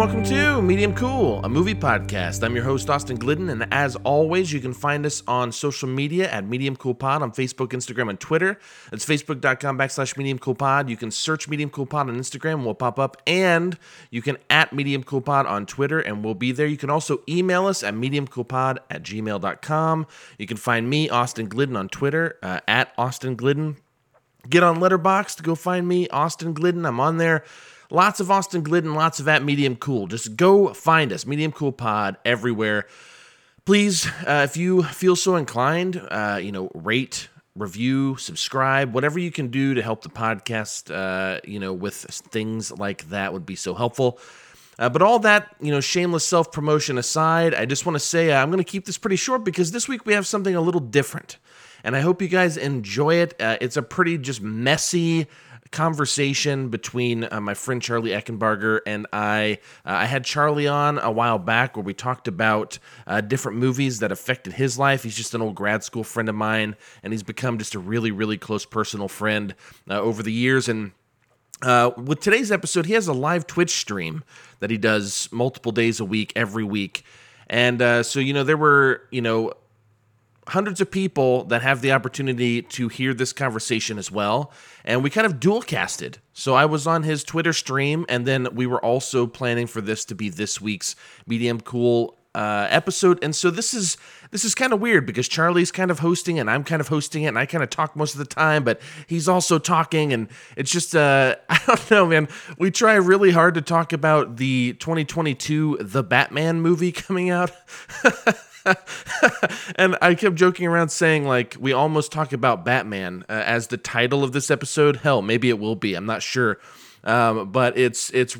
welcome to Medium Cool, a movie podcast. I'm your host, Austin Glidden, and as always, you can find us on social media at Medium Cool Pod on Facebook, Instagram, and Twitter. It's facebook.com backslash Medium Cool Pod. You can search Medium Cool Pod on Instagram, we'll pop up, and you can at Medium Cool Pod on Twitter, and we'll be there. You can also email us at mediumcoolpod at gmail.com. You can find me, Austin Glidden, on Twitter, uh, at Austin Glidden. Get on Letterboxd to go find me, Austin Glidden. I'm on there. Lots of Austin Glidden, lots of at Medium Cool. Just go find us, Medium Cool Pod, everywhere. Please, uh, if you feel so inclined, uh, you know, rate, review, subscribe, whatever you can do to help the podcast, uh, you know, with things like that would be so helpful. Uh, but all that, you know, shameless self promotion aside, I just want to say uh, I'm going to keep this pretty short because this week we have something a little different. And I hope you guys enjoy it. Uh, it's a pretty just messy, conversation between uh, my friend Charlie Eckenbarger and I. Uh, I had Charlie on a while back where we talked about uh, different movies that affected his life. He's just an old grad school friend of mine, and he's become just a really, really close personal friend uh, over the years. And uh, with today's episode, he has a live Twitch stream that he does multiple days a week, every week. And uh, so, you know, there were, you know, hundreds of people that have the opportunity to hear this conversation as well. And we kind of dual casted. So I was on his Twitch stream, and then we were also planning for this to be this week's Medium Cool uh, episode. And so this is this is kind of weird because Charlie's kind of hosting and I'm kind of hosting it, and I kind of talk most of the time, but he's also talking, and it's just uh, I don't know, man. We try really hard to talk about the 2022 The Batman movie coming out. and I kept joking around saying like we almost talk about Batman uh, as the title of this episode. Hell, maybe it will be. I'm not sure. Um, but it's it's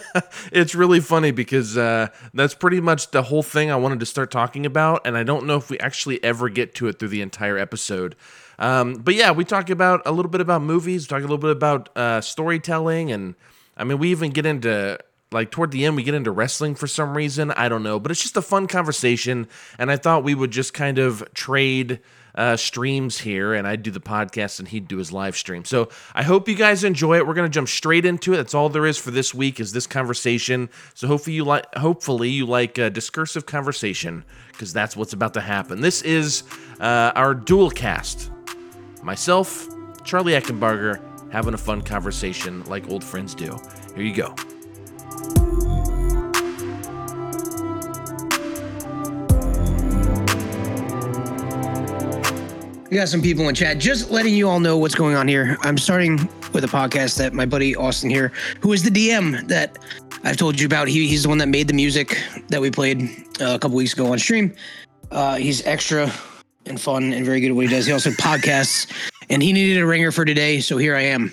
it's really funny because uh, that's pretty much the whole thing I wanted to start talking about, and I don't know if we actually ever get to it through the entire episode. Um, but yeah, we talk about a little bit about movies, talk a little bit about uh, storytelling, and I mean, we even get into like toward the end we get into wrestling for some reason i don't know but it's just a fun conversation and i thought we would just kind of trade uh, streams here and i'd do the podcast and he'd do his live stream. So i hope you guys enjoy it. We're going to jump straight into it. That's all there is for this week is this conversation. So hopefully you like hopefully you like a discursive conversation because that's what's about to happen. This is uh, our dual cast. Myself charlie eckenbarger having a fun conversation like old friends do. Here you go We got some people in chat. Just letting you all know what's going on here. I'm starting with a podcast that my buddy Austin here, who is the DM that I've told you about. He, he's the one that made the music that we played uh, a couple weeks ago on stream. Uh, he's extra and fun and very good at what he does. He also podcasts, and he needed a ringer for today, so here I am.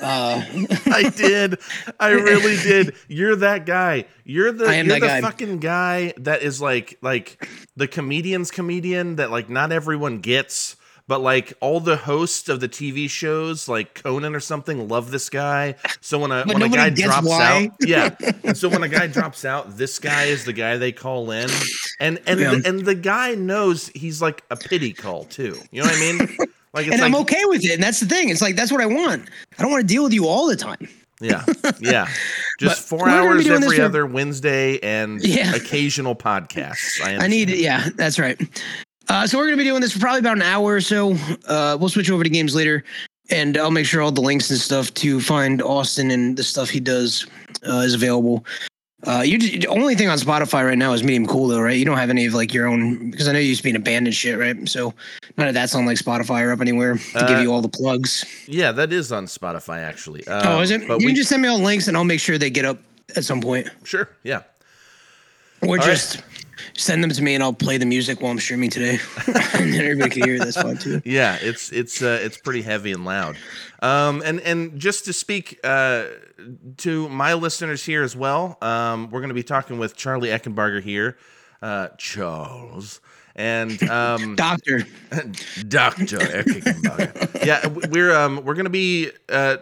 Uh, I did. I really did. You're that guy. You're the you're the guy. fucking guy that is like like the comedian's comedian that like not everyone gets but like all the hosts of the TV shows, like Conan or something, love this guy. So when a but when a guy drops why. out, yeah, and so when a guy drops out, this guy is the guy they call in, and and yeah. the, and the guy knows he's like a pity call too. You know what I mean? Like, and like, I'm okay with it. And that's the thing. It's like that's what I want. I don't want to deal with you all the time. Yeah, yeah. Just four hours every other Wednesday and yeah. occasional podcasts. I, I, need, yeah, that's right. Uh, so we're going to be doing this for probably about an hour or so. Uh, we'll switch over to games later, and I'll make sure all the links and stuff to find Austin and the stuff he does uh, is available. Uh, you the only thing on Spotify right now is Medium Cool though, right? You don't have any of like your own because I know you used to be an abandoned shit, right? So none of that's on like Spotify or up anywhere to uh, give you all the plugs. Yeah, that is on Spotify actually. Um, oh, is it? But you we, can just send me all links and I'll make sure they get up at some point. Sure. Yeah. Or all just right. Send them to me and I'll play the music while I'm streaming today, and then everybody can hear. That's fine too. Yeah, it's it's uh, it's pretty heavy and loud. Um, and and just to speak uh, to my listeners here as well, um, we're going to be talking with Charlie Eckenbarger here, uh, Charles and um, Doctor Doctor Eckenbarger. yeah, we're um, we're going to be uh,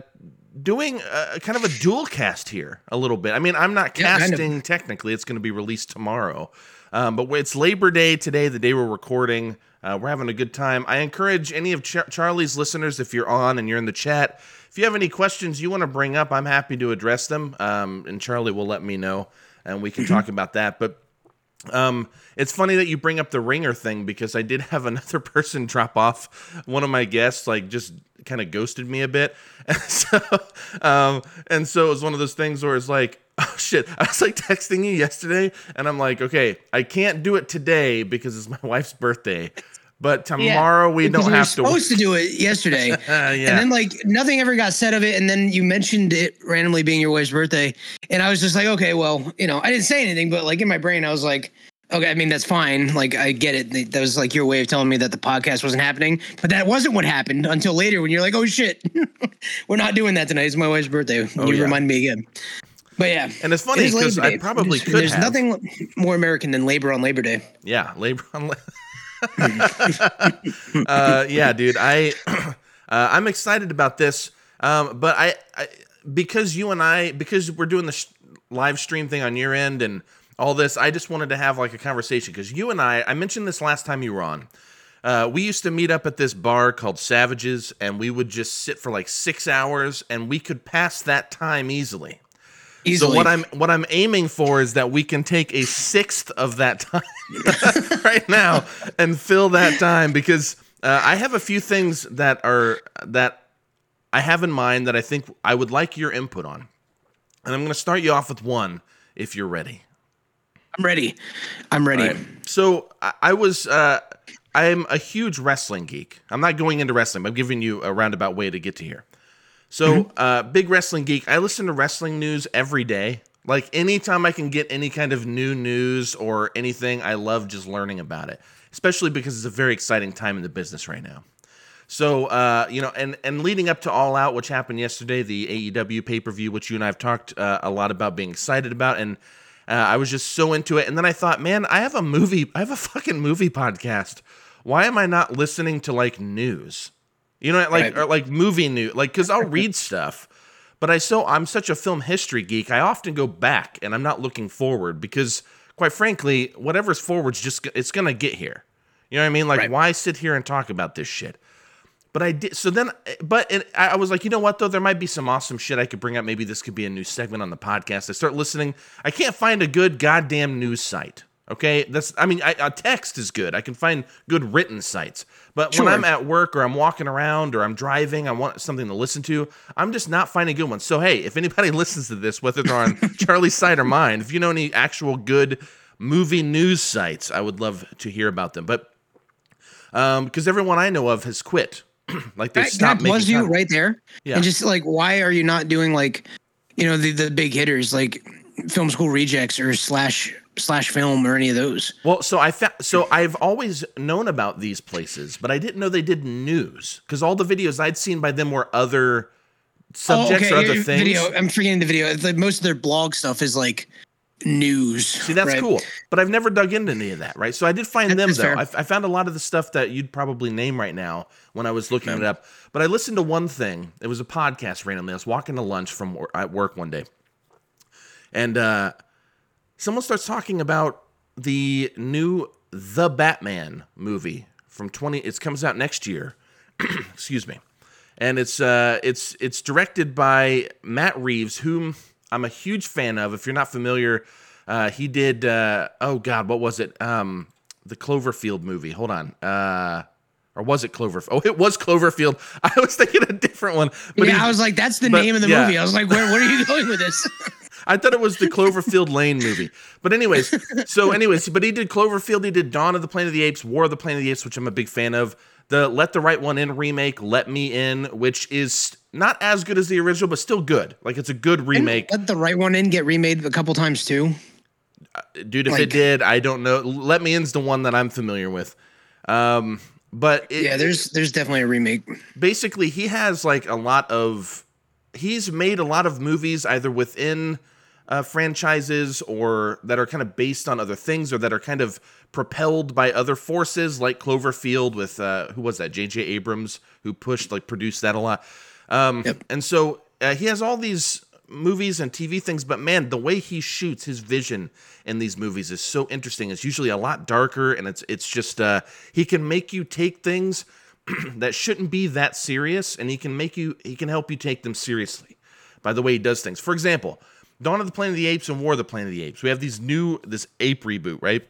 doing a, kind of a dual cast here a little bit. I mean, I'm not casting yeah, technically; it's going to be released tomorrow. Um, but it's Labor Day today, the day we're recording. Uh, we're having a good time. I encourage any of Char- Charlie's listeners, if you're on and you're in the chat, if you have any questions you want to bring up, I'm happy to address them. Um, and Charlie will let me know, and we can talk about that. But um, it's funny that you bring up the ringer thing because I did have another person drop off. One of my guests, like, just kind of ghosted me a bit, and so, um, and so it was one of those things where it's like, oh shit, I was like texting you yesterday, and I'm like, okay, I can't do it today because it's my wife's birthday. But tomorrow we don't we were have to. supposed to do it yesterday. Uh, yeah. And then like nothing ever got said of it, and then you mentioned it randomly being your wife's birthday, and I was just like, okay, well, you know, I didn't say anything, but like in my brain, I was like, okay, I mean that's fine, like I get it. That was like your way of telling me that the podcast wasn't happening, but that wasn't what happened until later when you're like, oh shit, we're not doing that tonight. It's my wife's birthday. Oh, you yeah. reminded me again. But yeah, and it's funny Labor because I probably There's- could There's have. nothing more American than labor on Labor Day. Yeah, labor on. La- uh, yeah, dude, I uh, I'm excited about this, um, but I, I because you and I because we're doing the sh- live stream thing on your end and all this, I just wanted to have like a conversation because you and I I mentioned this last time you were on. Uh, we used to meet up at this bar called Savages, and we would just sit for like six hours, and we could pass that time easily. Easily. So what I'm what I'm aiming for is that we can take a sixth of that time right now and fill that time because uh, I have a few things that are that I have in mind that I think I would like your input on, and I'm going to start you off with one if you're ready. I'm ready. I'm ready. Right. So I, I was uh, I'm a huge wrestling geek. I'm not going into wrestling. But I'm giving you a roundabout way to get to here. So uh, big wrestling geek. I listen to wrestling news every day. Like anytime I can get any kind of new news or anything, I love just learning about it. Especially because it's a very exciting time in the business right now. So uh, you know, and and leading up to All Out, which happened yesterday, the AEW pay per view, which you and I have talked uh, a lot about being excited about, and uh, I was just so into it. And then I thought, man, I have a movie, I have a fucking movie podcast. Why am I not listening to like news? You know, like Right. or like movie news, like because I'll read stuff, but I so I'm such a film history geek. I often go back and I'm not looking forward because, quite frankly, whatever's forward's just it's gonna get here. You know what I mean? Like, Right. why sit here and talk about this shit? But I did. So then, but it, I I was like, you know what though? There might be some awesome shit I could bring up. Maybe this could be a new segment on the podcast. I start listening. I can't find a good goddamn news site. Okay, that's. I mean, I, a text is good. I can find good written sites. But Sure. when I'm at work or I'm walking around or I'm driving, I want something to listen to. I'm just not finding good ones. So hey, if anybody listens to this, whether they're on Charlie's site or mine, if you know any actual good movie news sites, I would love to hear about them. But um, because everyone I know of has quit. like they That, stopped that making was you right there. Yeah. And just like, why are you not doing like, you know, the the big hitters like Film School Rejects or slash slash film or any of those? Well, so I fa- so I've always known about these places, but I didn't know they did news because all the videos I'd seen by them were other subjects or other things. Video. I'm forgetting the video. Like most of their blog stuff is like news. See, that's right? cool, but I've never dug into any of that, right? So I did find That- them though. I, I found a lot of the stuff that you'd probably name right now when I was looking it up. But I listened to one thing. It was a podcast randomly. I was walking to lunch from at work one day, and uh, someone starts talking about the new The Batman movie from twenty. It comes out next year. Excuse me, and it's uh, it's it's directed by Matt Reeves, whom I'm a huge fan of. If you're not familiar, uh, he did. Uh, oh God, what was it? Um, the Cloverfield movie. Hold on. Uh, or was it Cloverfield? Oh, it was Cloverfield. I was thinking a different one. But yeah, he- I was like, that's the but- name of the yeah. movie. I was like, where, where are you going with this? I thought it was the Cloverfield Lane movie. But anyways, so anyways, but he did Cloverfield, he did Dawn of the Planet of the Apes, War of the Planet of the Apes, which I'm a big fan of. The Let the Right One In remake, Let Me In, which is not as good as the original, but still good. Like it's a good remake. Let the right one in get remade a couple times too. Dude, if it did, I don't know. Let Me In's the one that I'm familiar with. Um, but it, Yeah, there's there's definitely a remake. basically he has like a lot of he's made a lot of movies either within uh, franchises or that are kind of based on other things or that are kind of propelled by other forces like cloverfield with uh, who was that jj abrams who pushed like produced that a lot um, Yep. and so uh, he has all these movies and TV things, but man, the way he shoots his vision in these movies is so interesting. It's usually a lot darker, and it's it's just uh, he can make you take things that shouldn't be that serious, and he can make you he can help you take them seriously by the way he does things. For example, Dawn of the Planet of the Apes and War of the Planet of the Apes. We have these new this ape reboot, right?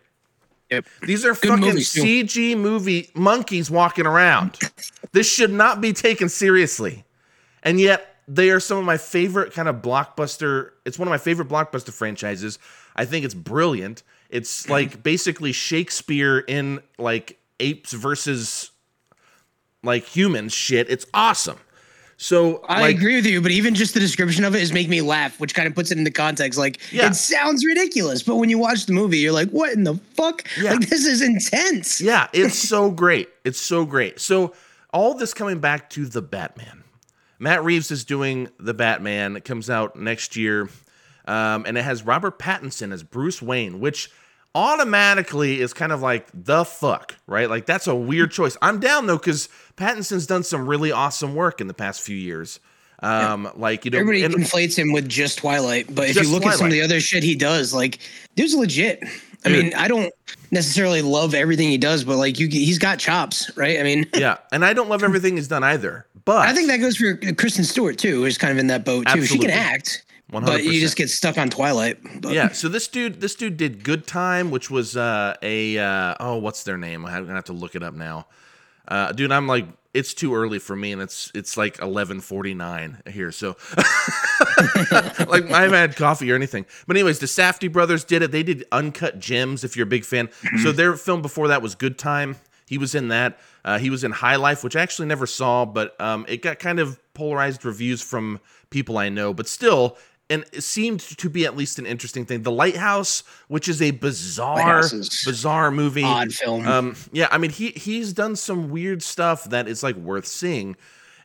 Yep. These are Good fucking movies. CG movie monkeys walking around. this should not be taken seriously. And yet they are some of my favorite kind of blockbuster. It's one of my favorite blockbuster franchises. I think it's brilliant. It's mm-hmm. like basically Shakespeare in like apes versus like humans shit. It's awesome. So I like, agree with you, but even just the description of it is making me laugh, which kind of puts it into context. Like Yeah. it sounds ridiculous, but when you watch the movie, you're like, "What in the fuck? Yeah. Like this is intense." Yeah, it's so great. It's so great. So all this coming back to the Batman. Matt Reeves is doing the Batman. It comes out next year, um, and it has Robert Pattinson as Bruce Wayne, which automatically is kind of like the fuck, right? Like that's a weird choice. I'm down though because Pattinson's done some really awesome work in the past few years. Um, like you know, Everybody and- conflates him with just Twilight, but if you look at some of the other shit he does, like dude's legit. I Dude. mean, I don't necessarily love everything he does, but like you, he's got chops, right? I mean, yeah, and I don't love everything he's done either, but I think that goes for Kristen Stewart too, who's kind of in that boat too. She can act, but 100%. you just get stuck on Twilight. But yeah so this dude this dude did good time which was uh a uh oh what's their name? I'm gonna have to look it up now. Uh dude i'm like it's too early for me and it's it's like 11:49 here so like i haven't had coffee or anything. But anyways the Safdie brothers did it. They did uncut gems if you're a big fan. So their film before that was good time. He was in that. Uh, he was in high life which i actually never saw but um, it got kind of polarized reviews from people i know. But still and it seemed to be at least an interesting thing the lighthouse which is a bizarre is bizarre movie odd film. um, yeah, I mean he he's done some weird stuff that is like worth seeing,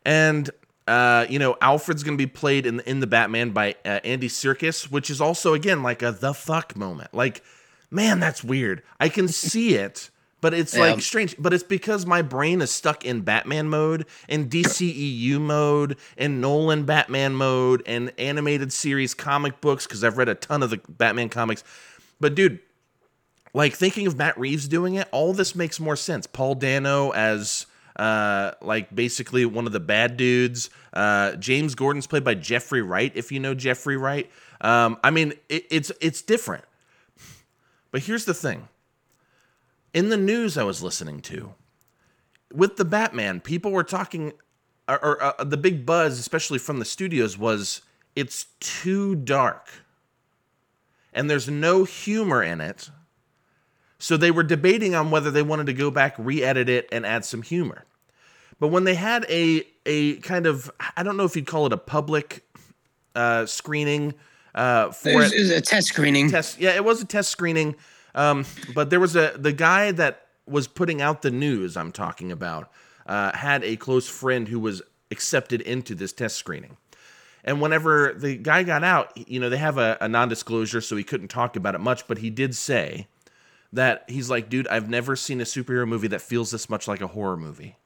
and uh, you know Alfred's gonna be played in in the Batman by uh, Andy Serkis, which is also again like a the fuck moment. Like, man, that's weird. I can see it. But it's Yeah. like strange. But it's because my brain is stuck in Batman mode, in DCEU mode, in Nolan Batman mode, and animated series comic books because I've read a ton of the Batman comics. But dude, like thinking of Matt Reeves doing it, all this makes more sense. Paul Dano as uh like basically one of the bad dudes. Uh James Gordon's played by Jeffrey Wright, if you know Jeffrey Wright. Um I mean it, it's it's different. But here's the thing. In the news I was listening to with the Batman, people were talking or, or uh, the big buzz especially from the studios was it's too dark. And there's no humor in it. So they were debating on whether they wanted to go back, re-edit it, and add some humor. But when they had a a kind of I don't know if you'd call it a public uh, screening uh, for it, it was a test screening. test. Yeah, it was a test screening. Um, but there was a the guy that was putting out the news I'm talking about uh, had a close friend who was accepted into this test screening. And whenever the guy got out, you know, they have a, a non-disclosure, so he couldn't talk about it much. But he did say that he's like, dude, I've never seen a superhero movie that feels this much like a horror movie.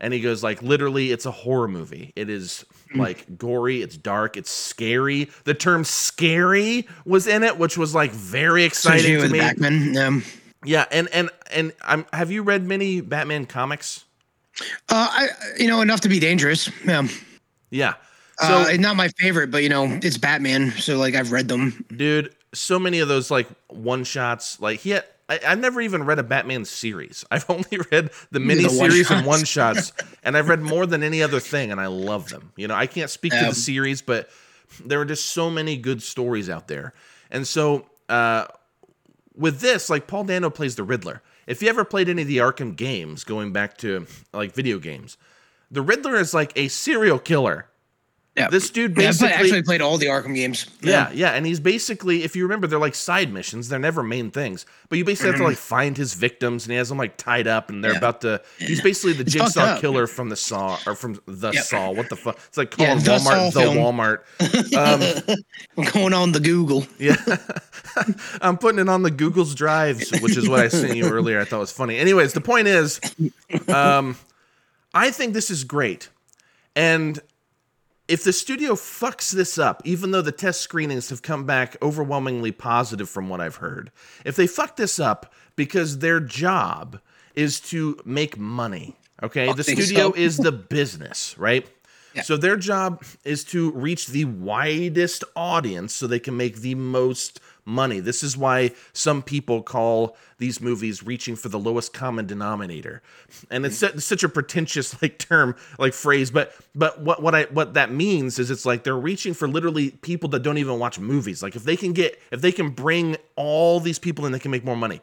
And he goes like, literally, it's a horror movie. It is like gory, it's dark, it's scary. The term "scary" was in it, which was like very exciting to me. Batman. Um, Yeah, and and and I'm. Have you read many Batman comics? uh, I, you know, enough to be dangerous. Yeah. Yeah. So, uh, not my favorite, but you know, it's Batman, so like I've read them. dude, so many of those like one shots. Like he had, I, I've never even read a Batman series. I've only read the mini series and one-shots. and I've read more than any other thing, and I love them. You know, I can't speak to Um, the series, but there are just so many good stories out there. And so, uh, with this, like Paul Dano plays the Riddler. If you ever played any of the Arkham games, going back to like video games, the Riddler is like a serial killer. Yeah. This dude Yeah, basically play- actually played all the Arkham games. yeah, yeah, and he's basically, if you remember, they're like side missions. They're never main things, but you basically have to like find his victims, and he has them like tied up, and they're Yeah. about to. He's basically the It's jigsaw killer from the Saw or from the Yep. Saw. What the fuck? It's like calling the Walmart the film. Walmart. Um, I'm going on the Google. yeah, I'm putting it on the Google's drives, which is what I sent you earlier. I thought was funny. Anyways, the point is, um, I think this is great, and if the studio fucks this up, even though the test screenings have come back overwhelmingly positive from what I've heard, if they fuck this up because their job is to make money, okay? the studio so. is the business, right? Yeah. So their job is to reach the widest audience so they can make the most money. This is why some people call these movies reaching for the lowest common denominator. And it's such a pretentious like term, like phrase, but but what what I what that means is it's like they're reaching for literally people that don't even watch movies. Like if they can get if they can bring all these people in they can make more money.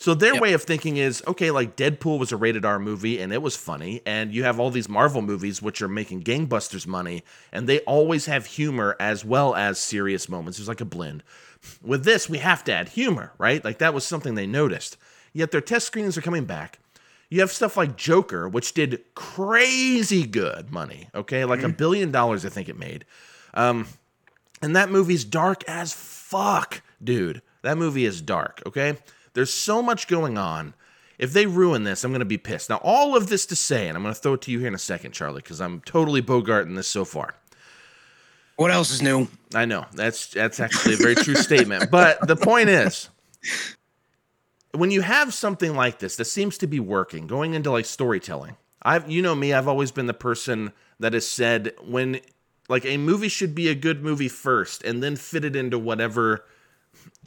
So their yep. way of thinking is okay, like Deadpool was a rated R movie and it was funny, and you have all these Marvel movies which are making gangbusters money, and they always have humor as well as serious moments. There's like a blend. With this, we have to add humor, right? Like that was something they noticed. Yet their test screenings are coming back. You have stuff like Joker, which did crazy good money, okay? Like a mm-hmm. billion dollars, I think it made. Um, and that movie's dark as fuck, dude. That movie is dark, okay? There's so much going on. If they ruin this, I'm going to be pissed. Now, all of this to say, and I'm going to throw it to you here in a second, Charlie, because I'm totally bogarting this so far. What else is new? I know that's that's actually a very true statement. But the point is, when you have something like this that seems to be working, going into like storytelling, I've you know me, I've always been the person that has said when like a movie should be a good movie first and then fit it into whatever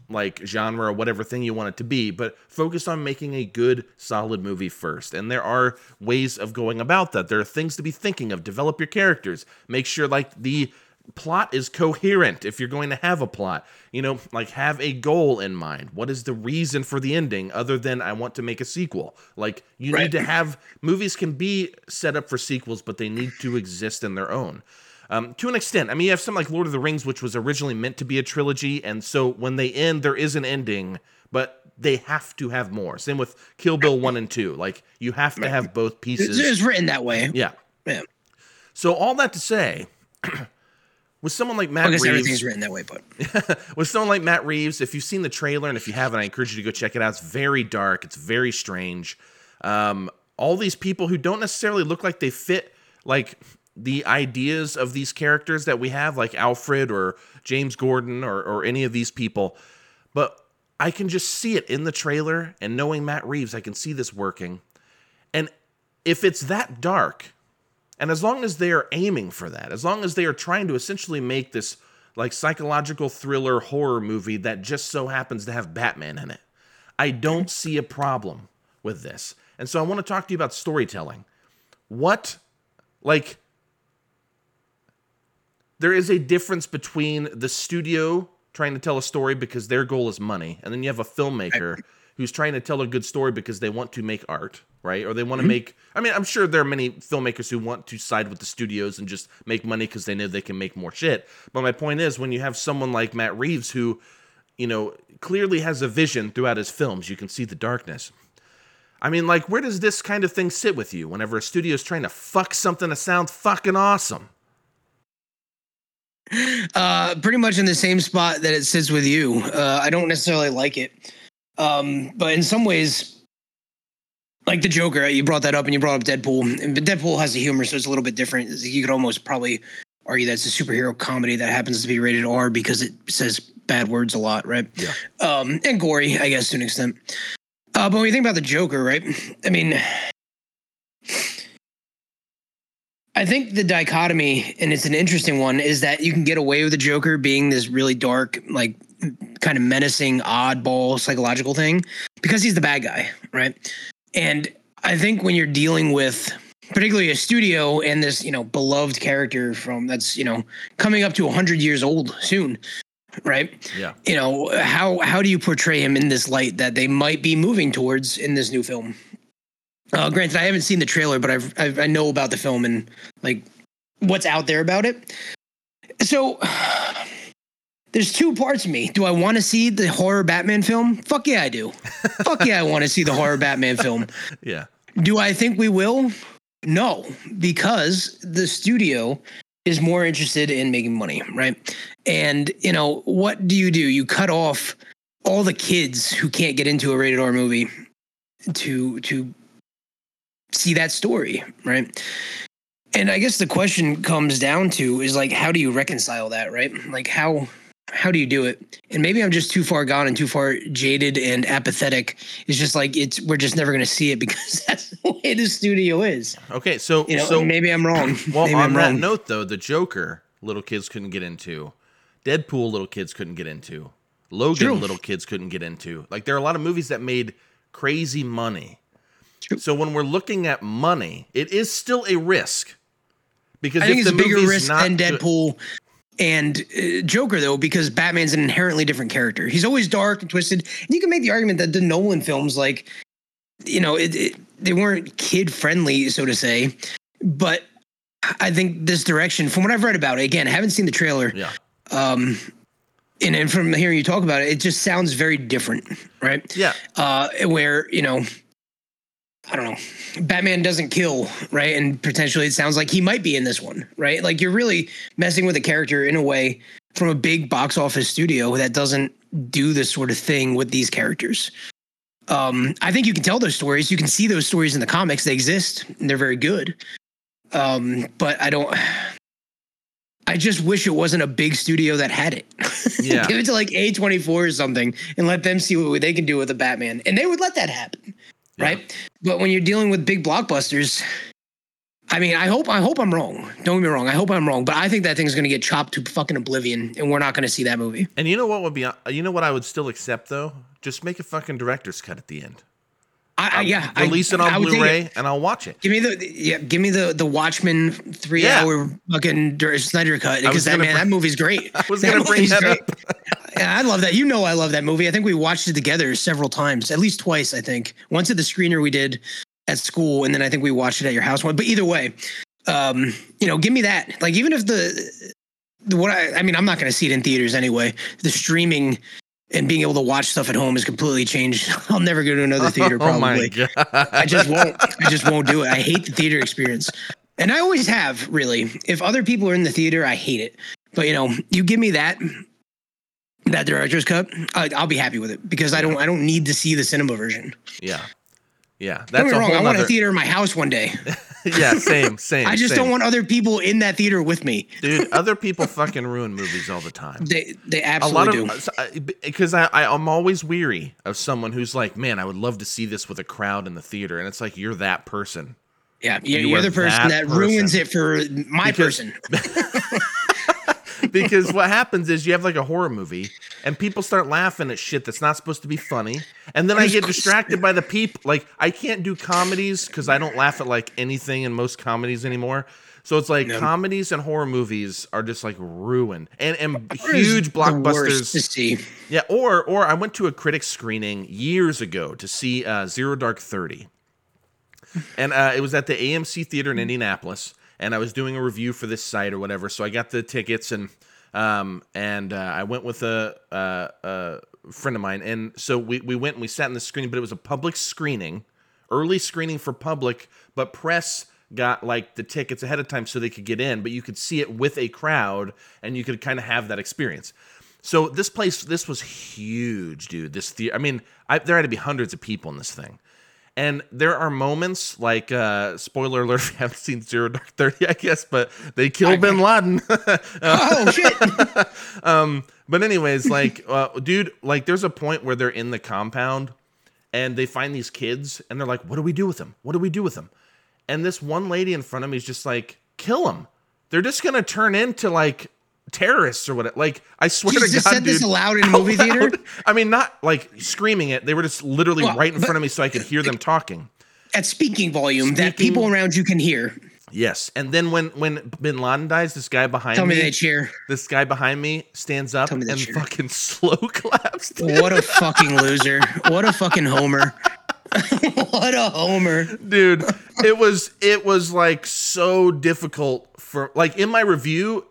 like genre or whatever thing you want it to be, but focus on making a good, solid movie first. And there are ways of going about that. There are things to be thinking of. Develop your characters. Make sure like the plot is coherent if you're going to have a plot. You know, like have a goal in mind. What is the reason for the ending other than I want to make a sequel? Like you right. need to have movies can be set up for sequels, but they need to exist in their own. Um, to an extent, I mean, you have something like Lord of the Rings, which was originally meant to be a trilogy, and so when they end, there is an ending, but they have to have more. Same with Kill Bill one and two. Like you have to have both pieces. It's written that way. Yeah. Yeah. So all that to say. with someone like Matt Reeves, everything's written that way, but with someone like Matt Reeves, if you've seen the trailer and if you haven't, I encourage you to go check it out. It's very dark. It's very strange. Um, all these people who don't necessarily look like they fit like the ideas of these characters that we have, like Alfred or James Gordon or or any of these people, but I can just see it in the trailer and knowing Matt Reeves, I can see this working. And if it's that dark, and as long as they are aiming for that, as long as they are trying to essentially make this like psychological thriller horror movie that just so happens to have Batman in it, I don't see a problem with this. And so I want to talk to you about storytelling. What, like, there is a difference between the studio trying to tell a story because their goal is money, and then you have a filmmaker who's trying to tell a good story because they want to make art right? Or they want to mm-hmm. make. I mean, I'm sure there are many filmmakers who want to side with the studios and just make money because they know they can make more shit. But my point is, when you have someone like Matt Reeves who, you know, clearly has a vision throughout his films, you can see the darkness. I mean, like, where does this kind of thing sit with you whenever a studio is trying to fuck something to sound fucking awesome? Uh, pretty much in the same spot that it sits with you. Uh, I don't necessarily like it. Um, but in some ways, like the Joker, you brought that up, and you brought up Deadpool. And Deadpool has a humor, so it's a little bit different. You could almost probably argue that's a superhero comedy that happens to be rated R because it says bad words a lot, right? Yeah. Um, and gory, I guess, to an extent. Uh, but when you think about the Joker, right? I mean, I think the dichotomy, and it's an interesting one, is that you can get away with the Joker being this really dark, like kind of menacing, oddball psychological thing because he's the bad guy, right? And I think when you're dealing with particularly a studio and this, you know, beloved character from that's, you know, coming up to 100 years old soon, right? Yeah. You know, how how do you portray him in this light that they might be moving towards in this new film? Uh, granted, I haven't seen the trailer, but I've, I've I know about the film and like what's out there about it. So there's two parts of me. Do I want to see the horror Batman film? Fuck yeah, I do. Fuck yeah, I want to see the horror Batman film. Yeah. Do I think we will? No, because the studio is more interested in making money, right? And, you know, what do you do? You cut off all the kids who can't get into a rated R movie to to see that story, right? And I guess the question comes down to is like, how do you reconcile that, right? Like, how how do you do it? And maybe I'm just too far gone and too far jaded and apathetic. It's just like it's we're just never going to see it because that's the way the studio is. Okay, so You know, so maybe I'm wrong. well maybe on I'm that wrong. note though, the Joker little kids couldn't get into, Deadpool little kids couldn't get into, Logan True. little kids couldn't get into. Like there are a lot of movies that made crazy money. True. So when we're looking at money, it is still a risk because I think if it's a the bigger risk not than Deadpool and uh, Joker, though, because Batman's an inherently different character. He's always dark and twisted. And you can make the argument that the Nolan films, like, you know, it, it, they weren't kid friendly, so to say. But I think this direction, from what I've read about it, again, I haven't seen the trailer. yeah, Um, and, and from hearing you talk about it, it just sounds very different, right? yeah, uh, where you know, I don't know, Batman doesn't kill, right? And potentially, it sounds like he might be in this one, right? Like you're really messing with a character in a way from a big box office studio that doesn't do this sort of thing with these characters. Um, I think you can tell those stories. You can see those stories in the comics. They exist. And they're very good. Um, but I don't. I just wish it wasn't a big studio that had it. Yeah. Give it to like A24 or something and let them see what they can do with a Batman. And they would let that happen. Yeah. Right. But when you're dealing with big blockbusters, I mean, I hope I hope I'm wrong. Don't get me wrong. I hope I'm wrong. But I think that thing's gonna get chopped to fucking oblivion and we're not gonna see that movie. And you know what would be? Uh, you know what I would still accept though? Just make a fucking director's cut at the end. I, I yeah. I- Release it on take Blu-ray, and I'll watch it. Give me the yeah, give me the the Watchmen three Yeah. hour fucking Snyder cut because that man bring- that movie's great. I was gonna bring that great. up. I love that. You know, I love that movie. I think we watched it together several times, at least twice. I think once at the screener we did at school, and then I think we watched it at your house one. But either way, um, you know, give me that. Like even if the, the what I, I mean, I'm not going to see it in theaters anyway. The streaming and being able to watch stuff at home has completely changed. I'll never go to another theater. Oh my Probably. god! I just won't. I just won't do it. I hate the theater experience, and I always have. Really, if other people are in the theater, I hate it. But you know, you give me that that director's cut, I, I'll be happy with it because I don't. I don't need to see the cinema version. yeah, yeah. Don't That's get me wrong. I want a theater in my house one day. yeah, same, same. I just same. don't want other people in that theater with me. Dude, other people fucking ruin movies all the time. They they absolutely A lot do. of because I, I I'm always weary of someone who's like, man, I would love to see this with a crowd in the theater, and it's like you're that person. Yeah, you're, you you're the person that that, ruins it for my Because- person. because what happens is you have like a horror movie and people start laughing at shit that's not supposed to be funny and then i get distracted by the people like i can't do comedies because i don't laugh at like anything in most comedies anymore so it's like No. comedies and horror movies are just like ruined and and huge blockbusters to see. yeah or or i went to a critic screening years ago to see uh, zero dark 30 and uh, it was at the AMC theater in Indianapolis, and I was doing a review for this site or whatever. So I got the tickets and um, and uh, I went with a, a, a friend of mine, and so we we went and we sat in the screening, but it was a public screening, early screening for public, but press got like the tickets ahead of time so they could get in, but you could see it with a crowd, and you could kind of have that experience. So this place, this was huge, dude. This theater, I mean, I, there had to be hundreds of people in this thing. And there are moments like uh spoiler alert if you haven't seen Zero Dark Thirty, I guess, but they kill Bin Laden. Oh shit! um, but anyways, like, uh, dude, like, there's a point where they're in the compound and they find these kids and they're like, "What do we do with them? What do we do with them?" And this one lady in front of me is just like, "Kill them. They're just gonna turn into like terrorists or what? Like, I swear You to just God, said this dude, aloud in a movie theater? I mean, not like screaming it. They were just literally Well, right in front of me so I could hear them talking. At speaking volume, that people around you can hear. Yes, and then when when Bin Laden dies, this guy behind Tell me me, they cheer. this guy behind me stands up and cheer. fucking slow claps. dude. What a fucking loser. What a fucking homer. what a homer. dude it was it was like so difficult for like in my review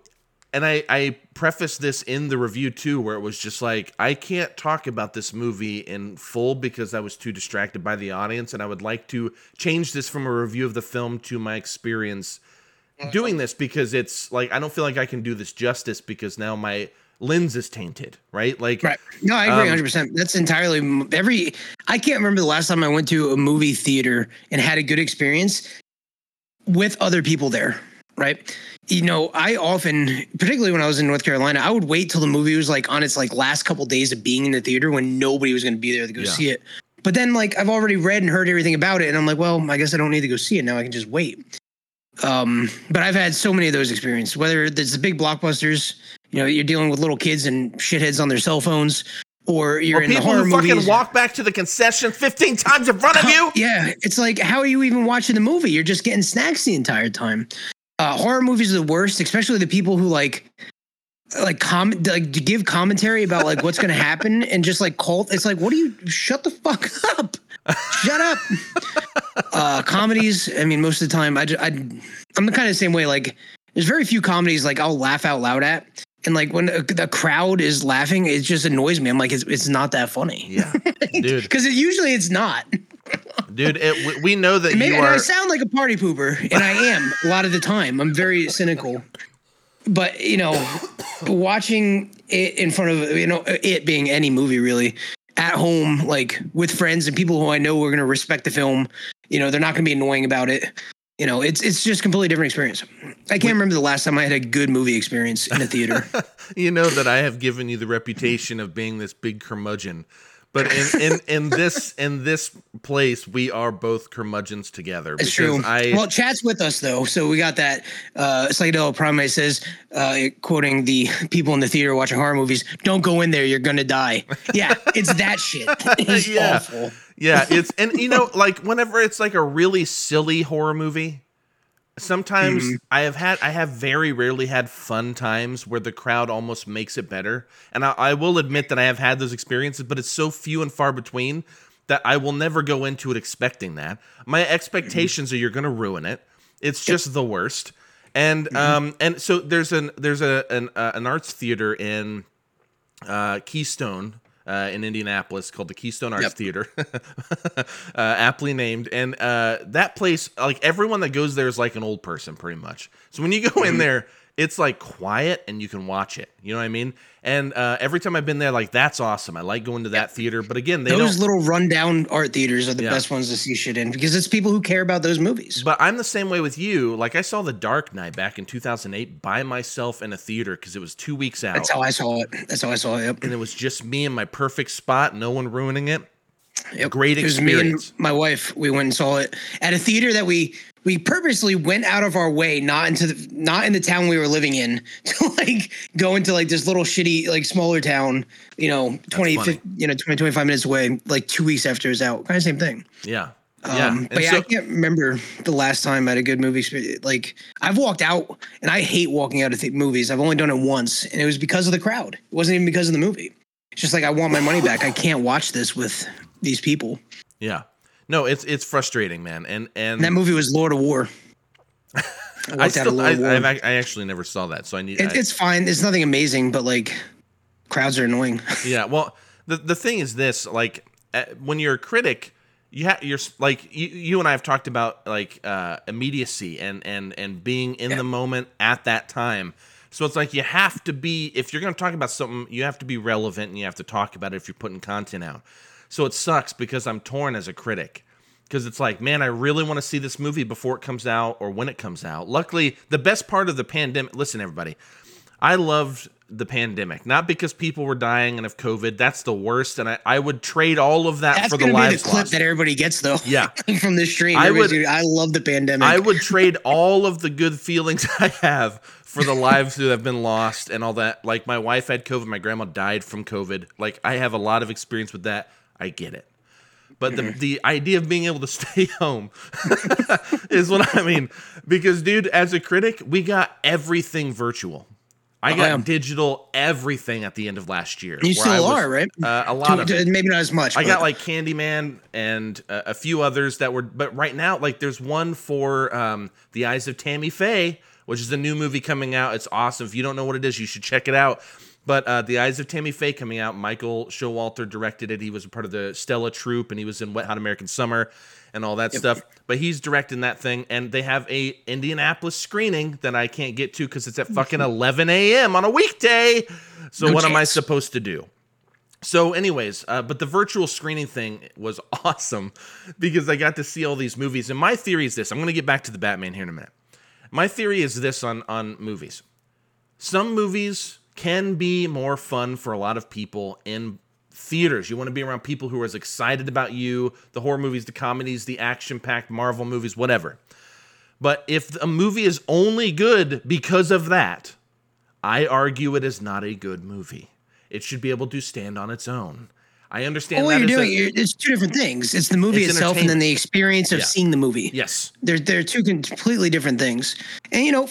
and i i prefaced this in the review too where it was just like i can't talk about this movie in full because i was too distracted by the audience and i would like to change this from a review of the film to my experience doing this because it's like i don't feel like i can do this justice because now my lens is tainted right like Right. No, I agree Um, 100%. That's entirely every. I can't remember the last time I went to a movie theater and had a good experience with other people there. Right? You know, I often, particularly when I was in North Carolina, I would wait till the movie was like on its like last couple days of being in the theater when nobody was going to be there to go Yeah. see it. But then like I've already read and heard everything about it, and I'm like, well, I guess I don't need to go see it now. I can just wait. Um, but I've had so many of those experiences. Whether it's the big blockbusters, you know, you're dealing with little kids and shitheads on their cell phones, or you're Or in the horror who fucking movies. walk back to the concession 15 times in front of you. Yeah, it's like how are you even watching the movie? You're just getting snacks the entire time. Uh, horror movies are the worst, especially the people who like like comment like give commentary about like what's gonna happen and just like cult. It's like, what do you shut the fuck up? Shut up. uh, comedies. I mean, most of the time, I, ju- I I'm the kind of the same way. Like, there's very few comedies like I'll laugh out loud at, and like when the the crowd is laughing, it just annoys me. I'm like, it's it's not that funny. Yeah, dude, Because it, usually it's not. Dude, it, we, we know that Maybe you and I sound like a party pooper, and I am a lot of the time. I'm very cynical, but you know, watching it in front of you know it being any movie really at home, like with friends and people who I know are going to respect the film. You know, they're not going to be annoying about it. You know, it's it's just a completely different experience. I can't remember the last time I had a good movie experience in a theater. you know that I have given you the reputation of being this big curmudgeon. But in, in, in this in this place, we are both curmudgeons together. It's true. I well, chat's with us though, so we got that. Uh, Psychedelic Primate says, uh, quoting the people in the theater watching horror movies, "Don't go in there, you're gonna die." Yeah, it's that shit. It's Yeah. awful. yeah, it's and you know like whenever it's like a really silly horror movie, sometimes Mm-hmm. I have had I have very rarely had fun times where the crowd almost makes it better. And I, I will admit that I have had those experiences, but it's so few and far between that I will never go into it expecting that. My expectations are you're going to ruin it. It's just the worst. And Mm-hmm. um and so there's an there's a an uh, an arts theater in uh, Keystone uh, in Indianapolis called the Keystone Arts Yep. Theater, uh, aptly named. And uh, that place, like everyone that goes there is like an old person, pretty much. So when you go Mm-hmm. in there, it's like quiet and you can watch it. You know what I mean? And uh, every time I've been there, like that's awesome. I like going to that theater. But again, they Those little rundown art theaters are the Yeah. best ones to see shit in because it's people who care about those movies. But I'm the same way with you. Like I saw The Dark Knight back in 2008 by myself in a theater because it was two weeks out. That's how I saw it. That's how I saw it. Yep. and it was just me in my perfect spot, no one ruining it. Yep. Great It was me and experience. my wife. We went and saw it at a theater that we we purposely went out of our way, not into the not in the town we were living in, to like go into like this little shitty like smaller town. You know, 20, 50, you know, 20, 25 minutes away. Like two weeks after it was out, kind of same thing. Yeah. Yeah. Um, And but yeah, so- I can't remember the last time I had a good movie. Like I've walked out, and I hate walking out of th- movies. I've only done it once, and it was because of the crowd. It wasn't even because of the movie. It's just like I want my money back. I can't watch this with these people. Yeah. No, it's it's frustrating, man. And and that movie was Lord of War. I, I walked out of still I, War. I actually never saw that, so I need. It, I- it's fine. It's nothing amazing, but like crowds are annoying. yeah. Well, the the thing is this: like uh, when you're a critic, you have you're like you, you and I have talked about like uh, immediacy and and and being in the moment at that time. So it's like you have to be if you're going to talk about something, you have to be relevant and you have to talk about it if you're putting content out. So it sucks because I'm torn as a critic. Because it's like, man, I really want to see this movie before it comes out or when it comes out. Luckily, the best part of the pandemic, listen, everybody, I loved the pandemic, not because people were dying and of COVID. That's the worst. And I, I would trade all of that That's for the gonna be the lives clip lost. that everybody gets though. Yeah. from this stream. I would- I love the pandemic. I would trade all of the good feelings I have for the lives that have been lost and all that. Like my wife had COVID, my grandma died from COVID. Like I have a lot of experience with that. I get it. But the, the idea of being able to stay home is what I mean. Because, dude, as a critic, we got everything virtual. I got yeah. digital everything at the end of last year. you still was- are, right? Uh, a lot To- of maybe not as much. I but- got like Candyman and uh, a few others that were, but right now, like there's one for um, The Eyes of Tammy Faye, which is a new movie coming out. It's awesome. If you don't know what it is, you should check it out. But uh, The Eyes of Tammy Faye coming out. Michael Showalter directed it. He was a part of the Stella Troupe, and he was in Wet Hot American Summer and all that stuff. But he's directing that thing, and they have a Indianapolis screening that I can't get to because it's at fucking 11 a.m. on a weekday. So No what am I supposed to do? So, anyways, uh, but the virtual screening thing was awesome because I got to see all these movies. And my theory is this: I'm going to get back to the Batman here in a minute. My theory is this on on movies. Some movies can be more fun for a lot of people in theaters. You want to be around people who are as excited about you, the horror movies, the comedies, the action-packed Marvel movies, whatever. But if a movie is only good because of that, I argue it is not a good movie. It should be able to stand on its own. I understand Well, what that you're a- doing, you're, it's two different things. It's the movie It's itself, and then the experience of Yeah. seeing the movie. yes, They're they're two completely different things. And you know,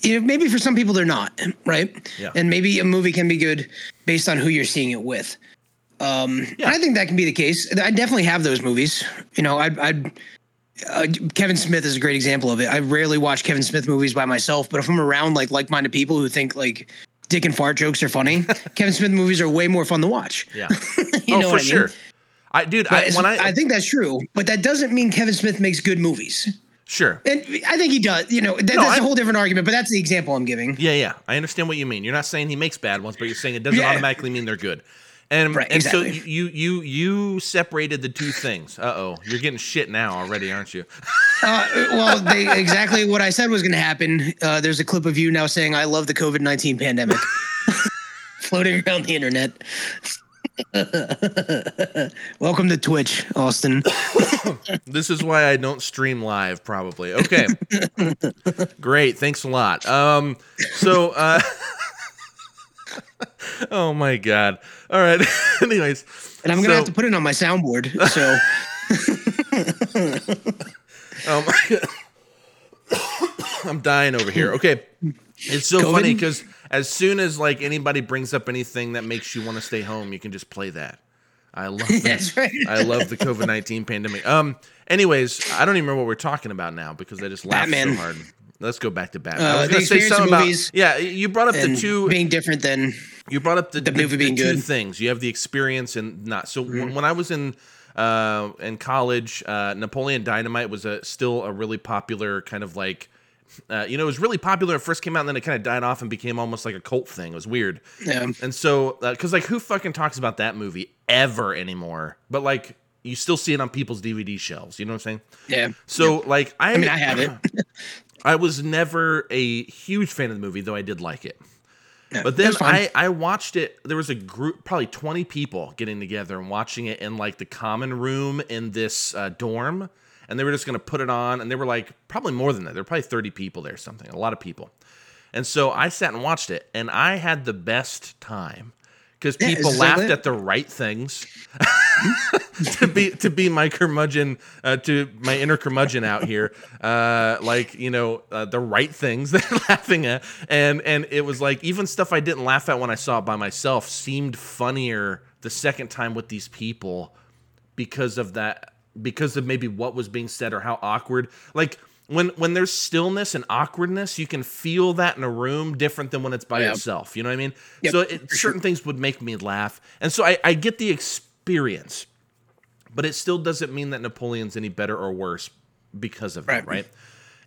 you know, maybe for some people they're not, right? Yeah. And maybe a movie can be good based on who you're seeing it with. Um, Yeah. I think that can be the case. I definitely have those movies. You know, I, I, uh, Kevin Smith is a great example of it. I rarely watch Kevin Smith movies by myself, but if I'm around like like-minded people who think like dick and fart jokes are funny, Kevin Smith movies are way more fun to watch. yeah. You oh, know for what I mean? sure. I dude, I, when I, I think that's true, but that doesn't mean Kevin Smith makes good movies. Sure. And I think he does. You know, that, No, that's I- a whole different argument, but that's the example I'm giving. Yeah, yeah. I understand what you mean. You're not saying he makes bad ones, but you're saying it doesn't Yeah. automatically mean they're good. And Right, and so you you you separated the two things. Uh oh, you're getting shit now already, aren't you? Uh, well, they, exactly what I said was going to happen. Uh, there's a clip of you now saying, I love the COVID 19 pandemic floating around the internet. Welcome to Twitch, Austin. This is why I don't stream live, probably. Okay, great. Thanks a lot. Um, so uh, oh my god. All right. Anyways, And I'm going to so- have to put it on my soundboard. So, Um, I'm dying over here. Okay. It's so COVID? funny because as soon as like anybody brings up anything that makes you want to stay home, you can just play that. I love that. that's right. I love the COVID nineteen pandemic. Um. Anyways, I don't even remember what we're talking about now because I just laughed Batman. so hard. Let's go back to Batman. Uh, I was the going to say something about movies yeah. You brought up the two. being different than You brought up the, the, movie the being two good. Mm-hmm. things. You have the experience and not. So when, when I was in uh, in college, uh, Napoleon Dynamite was a still a really popular kind of like. Uh, you know, it was really popular. when It first came out, and then it kind of died off and became almost like a cult thing. It was weird. yeah. And so, because like, who fucking talks about that movie ever anymore? But like, you still see it on people's DVD shelves. You know what I'm saying? Yeah. So, like, I, I mean, I have it. I was never a huge fan of the movie, though I did like it. Yeah, But then. I, I watched it. There was a group, probably 20 people getting together and watching it in like the common room in this uh, dorm. And they were just going to put it on. And they were like, probably more than that. There were probably 30 people there, something, a lot of people. And so I sat and watched it. And I had the best time because Yeah, people laughed at the right things. to be to be my curmudgeon uh, to my inner curmudgeon out here uh like you know uh, the right things they're laughing at and and it was like even stuff i didn't laugh at when i saw it by myself seemed funnier the second time with these people because of that because of maybe what was being said or how awkward like when when there's stillness and awkwardness you can feel that in a room different than when it's by Yeah. itself you know what i mean Yep, so it, certain things would make me laugh and so I, I get the experience but it still doesn't mean that napoleon's any better or worse because of that Right. right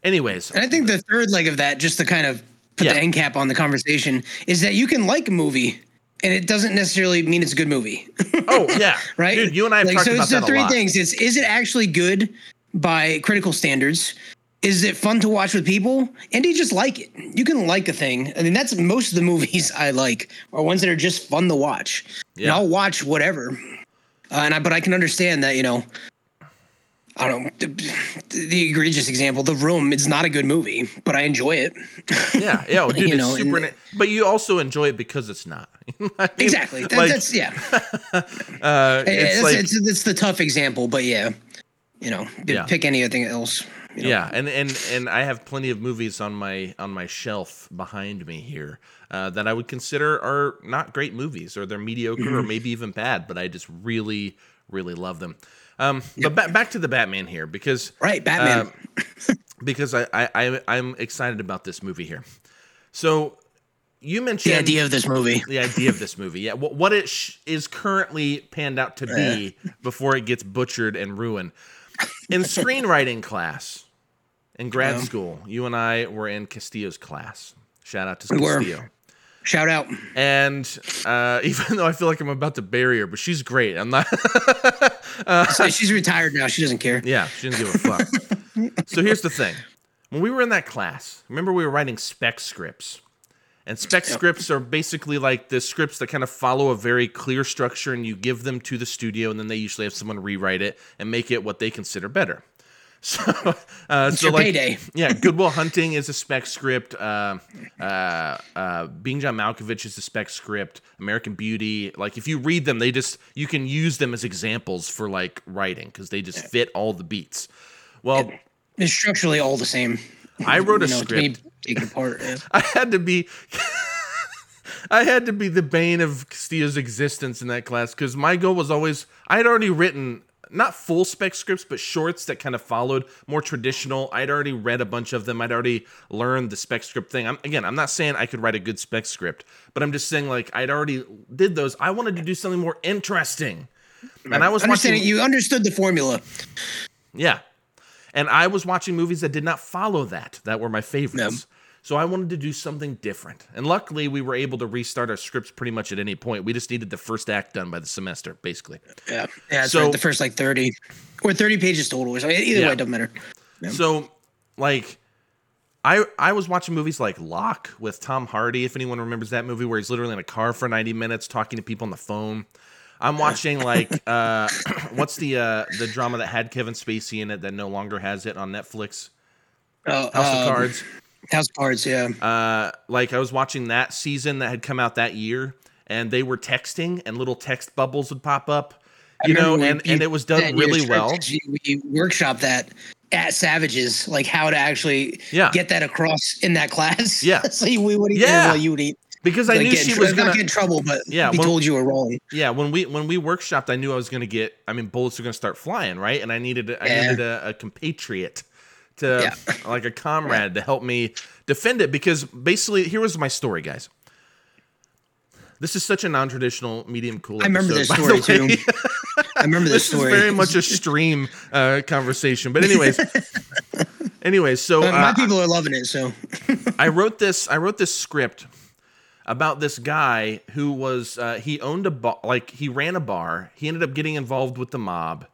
anyways And I think the third leg of that, just to kind of put Yeah. the end cap on the conversation, is that you can like a movie and it doesn't necessarily mean it's a good movie. oh yeah right? dude you and i have like, talked so about it's the that three lot things. It's is it actually good by critical standards? Is it fun to watch with people? And do you just like it? You can like a thing. I mean, that's most of the movies I like are ones that are just fun to watch. And Yeah. I'll watch whatever. Uh, and I, but I can understand that, you know, I don't know, the, the egregious example, The Room, it's not a good movie, but I enjoy it. yeah yeah well, dude You it's know, super and- but you also enjoy it because it's not mean, Exactly. That, like, that's, yeah. uh, It's, it's like it's, it's the tough example, but yeah, you know, Yeah. pick anything else. you know. Yeah, and and and I have plenty of movies on my on my shelf behind me here uh, that I would consider are not great movies or they're mediocre Mm-hmm. or maybe even bad, but I just really really love them. Um, But ba- back to the Batman here because Right, Batman. um, because I, I I I'm excited about this movie here. So you mentioned the idea of this movie. the idea of this movie. Yeah, what, what it sh- is currently panned out to be before it gets butchered and ruined. In screenwriting class, in grad Yeah. school, you and I were in Castillo's class. Shout out to We were. Shout out. And uh, even though I feel like I'm about to bury her, but she's great. I'm not. So she's retired now. She doesn't care. Yeah, she didn't give a fuck. so here's the thing. when we were in that class, remember we were writing spec scripts. And spec scripts are basically like the scripts that kind of follow a very clear structure and you give them to the studio and then they usually have someone rewrite it and make it what they consider better. So, uh, It's so your like, payday. yeah, Good Will Hunting is a spec script. Uh, uh, uh, Being John Malkovich is a spec script. American Beauty, like if you read them, they just you can use them as examples for like writing because they just fit all the beats. Well, It's structurally all the same. I wrote a know, script. take apart. yeah. I had to be. I had to be the bane of Castillo's existence in that class because my goal was always I had already written not full spec scripts but shorts that kind of followed more traditional. I'd already read a bunch of them. I'd already learned the spec script thing. I'm, again, I'm not saying I could write a good spec script, but I'm just saying like I'd already did those. I wanted to do something more interesting, and I was Understanding watching. you understood the formula. Yeah. And I was watching movies that did not follow that, that were my favorites. So I wanted to do something different. And luckily, we were able to restart our scripts pretty much at any point. We just needed the first act done by the semester, basically. Yeah, yeah. So- right. The first like thirty or thirty pages total. So either Yeah. way, it doesn't matter. So, like, I I was watching movies like Locke with Tom Hardy, if anyone remembers that movie, where he's literally in a car for 90 minutes talking to people on the phone. I'm watching like uh what's the uh the drama that had Kevin Spacey in it that no longer has it on Netflix? Oh, House of um, Cards. House Cards. Yeah. uh, like I was watching that season that had come out that year, and they were texting, and little text bubbles would pop up, you know, and, and it was done that in your really well. We, we workshop that at Savages, like how to actually Yeah. get that across in that class. Yeah. so we would eat Yeah. while you would eat. Because I like, knew she tr- was gonna. get in trouble, but Yeah, well- told you were wrong. Yeah, when we when we workshopped, I knew I was gonna get. I mean, bullets are gonna start flying, right? And I needed I Yeah. needed a, a compatriot to Yeah. like a comrade to help me defend it because basically here was my story, guys. This is such a non-traditional medium cool. I remember episode, this story too. I remember this, this story. is very much a stream uh, conversation. But anyways, anyways, so my uh, people are loving it. So I wrote this. I wrote this script about this guy who was uh, he owned a bar, like he ran a bar. He ended up getting involved with the mob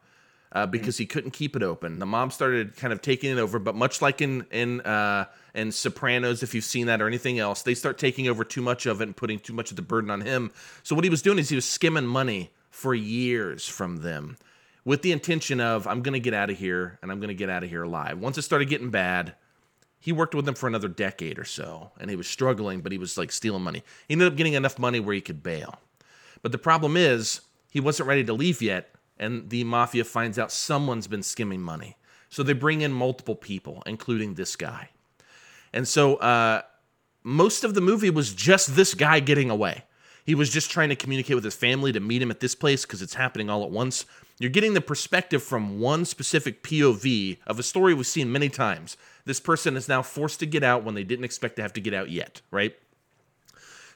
uh, because he couldn't keep it open. The mob started kind of taking it over, but much like in in uh, in Sopranos, if you've seen that or anything else, they start taking over too much of it and putting too much of the burden on him. So what he was doing is he was skimming money for years from them. With the intention of, I'm going to get out of here and I'm going to get out of here alive. Once it started getting bad, he worked with them for another decade or so and he was struggling but he was like stealing money he ended up getting enough money where he could bail but the problem is he wasn't ready to leave yet and the mafia finds out someone's been skimming money so they bring in multiple people including this guy and so uh, most of the movie was just this guy getting away he was just trying to communicate with his family to meet him at this place because it's happening all at once. You're getting the perspective from one specific POV of a story we've seen many times. This person is now forced to get out when they didn't expect to have to get out yet, right?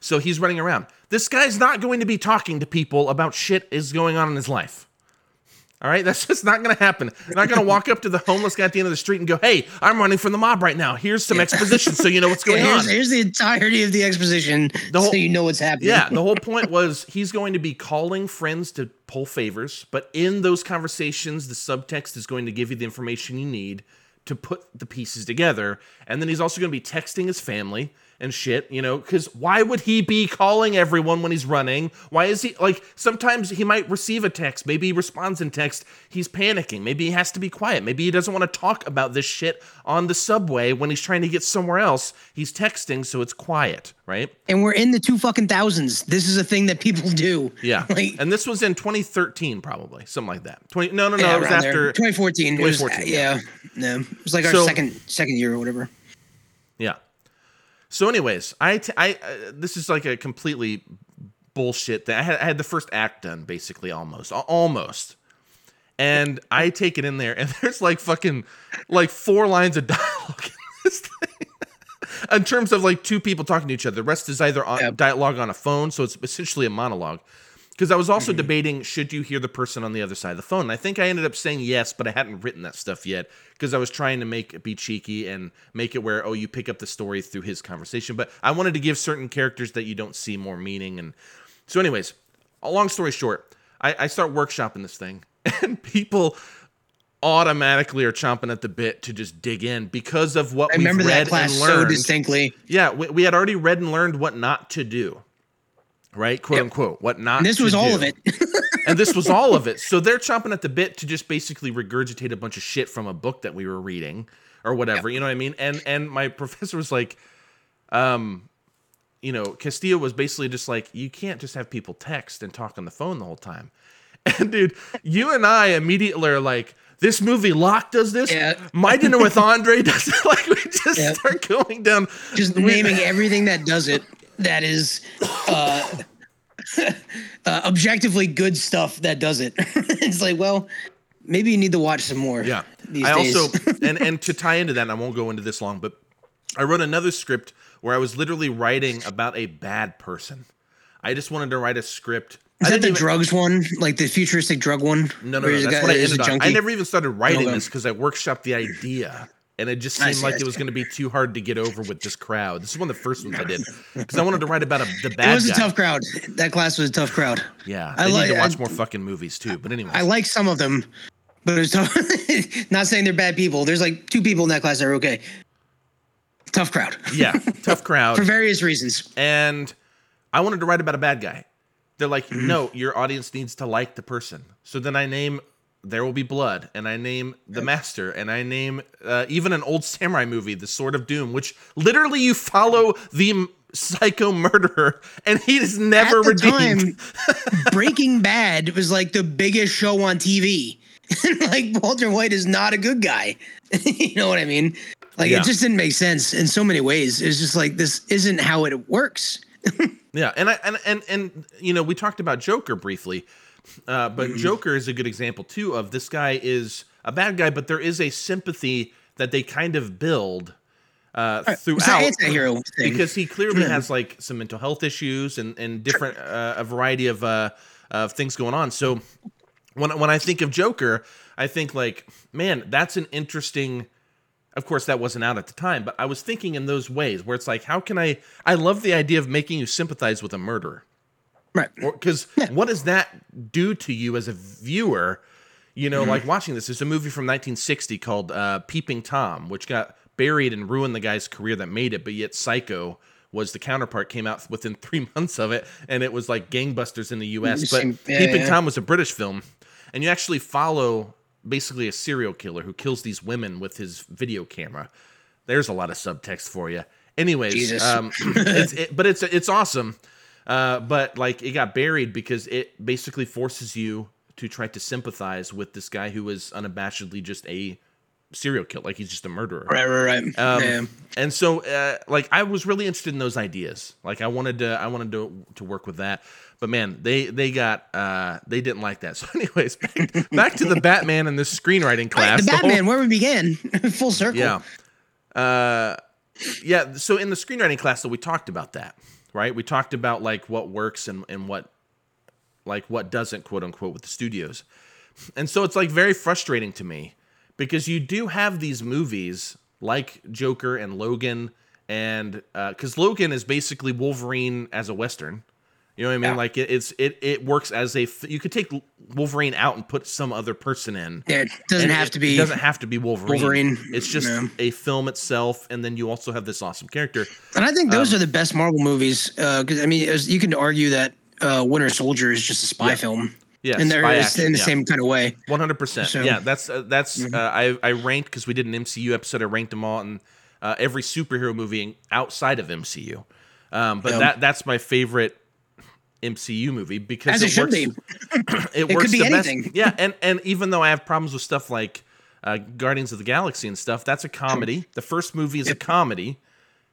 So he's running around. This guy's not going to be talking to people about shit is going on in his life. All right, that's just not going to happen. They're not going to walk up to the homeless guy at the end of the street and go, "Hey, I'm running from the mob right now. Here's some exposition so you know what's going here's, on." here's the entirety of the exposition, The whole- so you know what's happening. Yeah, the whole point was he's going to be calling friends to pull favors, but in those conversations, the subtext is going to give you the information you need to put the pieces together. And then he's also going to be texting his family and shit, you know, because why would he be calling everyone when he's running? Why is he like sometimes he might receive a text, maybe he responds in text, he's panicking, maybe he has to be quiet, maybe he doesn't want to talk about this shit on the subway when he's trying to get somewhere else. He's texting, so it's quiet, right? and we're in the two fucking thousands. This is a thing that people do. Yeah, like and this was in 2013, probably something like that. 20? No, no, no. yeah, it was around there. after. 2014. It was- uh, 2014, yeah, No, It was like our So- second second year or whatever. Yeah. So, anyways, I, t- I, uh, this is like a completely bullshit thing. I had, I had the first act done, basically, almost, Al- almost, and I take it in there, and there's like fucking, like four lines of dialogue in this thing. in terms of like two people talking to each other. The rest is either on, dialogue on a phone, so it's essentially a monologue. Because I was also mm-hmm. debating should you hear the person on the other side of the phone. And I think I ended up saying yes, but I hadn't written that stuff yet because I was trying to make it be cheeky and make it where oh you pick up the story through his conversation. But I wanted to give certain characters that you don't see more meaning. And so, anyways, a long story short, I, I start workshopping this thing, and people automatically are chomping at the bit to just dig in because of what I we've read and so learned. distinctly. yeah, we, we had already read and learned what not to do, right? Quote Yep. unquote, what not. And this was all do. of it. and this was all of it. So they're chomping at the bit to just basically regurgitate a bunch of shit from a book that we were reading or whatever. You know what I mean? And and my professor was like, um, you know, Castillo was basically just like, you can't just have people text and talk on the phone the whole time. And dude, you and I immediately are like, this movie Locke does this. Yeah. My dinner with Andre does it. Like we just Yeah. start going down. Just naming everything that does it that is uh, uh, objectively good stuff that does it. it's like, well, maybe you need to watch some more. Yeah. I also and and to tie into that, and I won't go into this long, but I wrote another script where I was literally writing about a bad person. I just wanted to write a script. Is I that the even- drugs one? Like the futuristic drug one? No, no, no. That's guy- what I ended on. I never even started writing Okay. this because I workshopped the idea. And it just seemed see, like it was going to be too hard to get over with this crowd. This is one of the first ones I did because I wanted to write about a, the bad It was guy. a tough crowd. That class was a tough crowd. yeah, I like- need to watch I- more fucking movies too. But anyway, I like some of them, but it was tough. Not saying they're bad people. There's like two people in that class that are okay. Tough crowd yeah, tough crowd. for various reasons. and I wanted to write about a bad guy. They're like, Mm-hmm. no, your audience needs to like the person. So then I name There Will Be Blood, and I name The Master, and I name uh, even an old samurai movie, The Sword of Doom, which literally you follow the psycho murderer, and he is never At the redeemed. time, Breaking Bad was like the biggest show on TV. like Walter White is not a good guy. you know what I mean? Like Yeah. it just didn't make sense in so many ways. It's just like this isn't how it works. Yeah, and I and and and you know we talked about Joker briefly, uh, but Mm-hmm. Joker is a good example too of this guy is a bad guy, but there is a sympathy that they kind of build uh, throughout because he clearly has like some mental health issues and and different uh, a variety of uh, of things going on. So when when I think of Joker, I think like, man, that's an interesting. Of course, that wasn't out at the time, but I was thinking in those ways where it's like, how can I? I love the idea of making you sympathize with a murderer, right. because what does that do to you as a viewer? You know, like watching this. There's a movie from 1960 called uh, Peeping Tom, which got buried and ruined the guy's career that made it, but yet Psycho was the counterpart. Came out within three months of it, and it was like gangbusters in the U.S. But yeah, Peeping yeah. Tom was a British film, and you actually follow basically a serial killer who kills these women with his video camera. There's a lot of subtext for you. Anyways, um, it's, it, but it's it's awesome. Uh, but like it got buried because it basically forces you to try to sympathize with this guy who is unabashedly just a serial killer, like he's just a murderer. Right, right, right. Um, yeah. And so, uh, like, I was really interested in those ideas. Like, I wanted to, I wanted to, to work with that. But man, they they got, uh, they didn't like that. So, anyways, back, back to the Batman and this screenwriting class. the The whole- Batman, where we began, full circle. yeah. Uh, yeah. So in the screenwriting class, though, we talked about that, right? We talked about like what works and and what, like what doesn't, quote unquote, with the studios. And so it's like very frustrating to me because you do have these movies like Joker and Logan, and uh, because Logan is basically Wolverine as a western. You know what I mean? Yeah. Like it, it's it it works as a. You could take Wolverine out and put some other person in. Yeah, it doesn't have it- to be. It doesn't have to be Wolverine. Wolverine, It's just yeah. a film itself, and then you also have this awesome character. And I think those Um, are the best Marvel movies. Because I mean, was- you can argue that uh, Winter Soldier is just a spy Yeah. film, Yeah, and they're action, in the yeah. same kind of way. One hundred percent. Mm-hmm. Yeah, that's uh, that's. Uh, I I ranked because we did an MCU episode. I ranked them all, and uh, every superhero movie outside of MCU. Um, but Yeah. that that's my favorite MCU movie because it should works, be. It, could works be the best. anything. Yeah, and and even though I have problems with stuff like uh, Guardians of the Galaxy and stuff, that's a comedy. The first movie is a comedy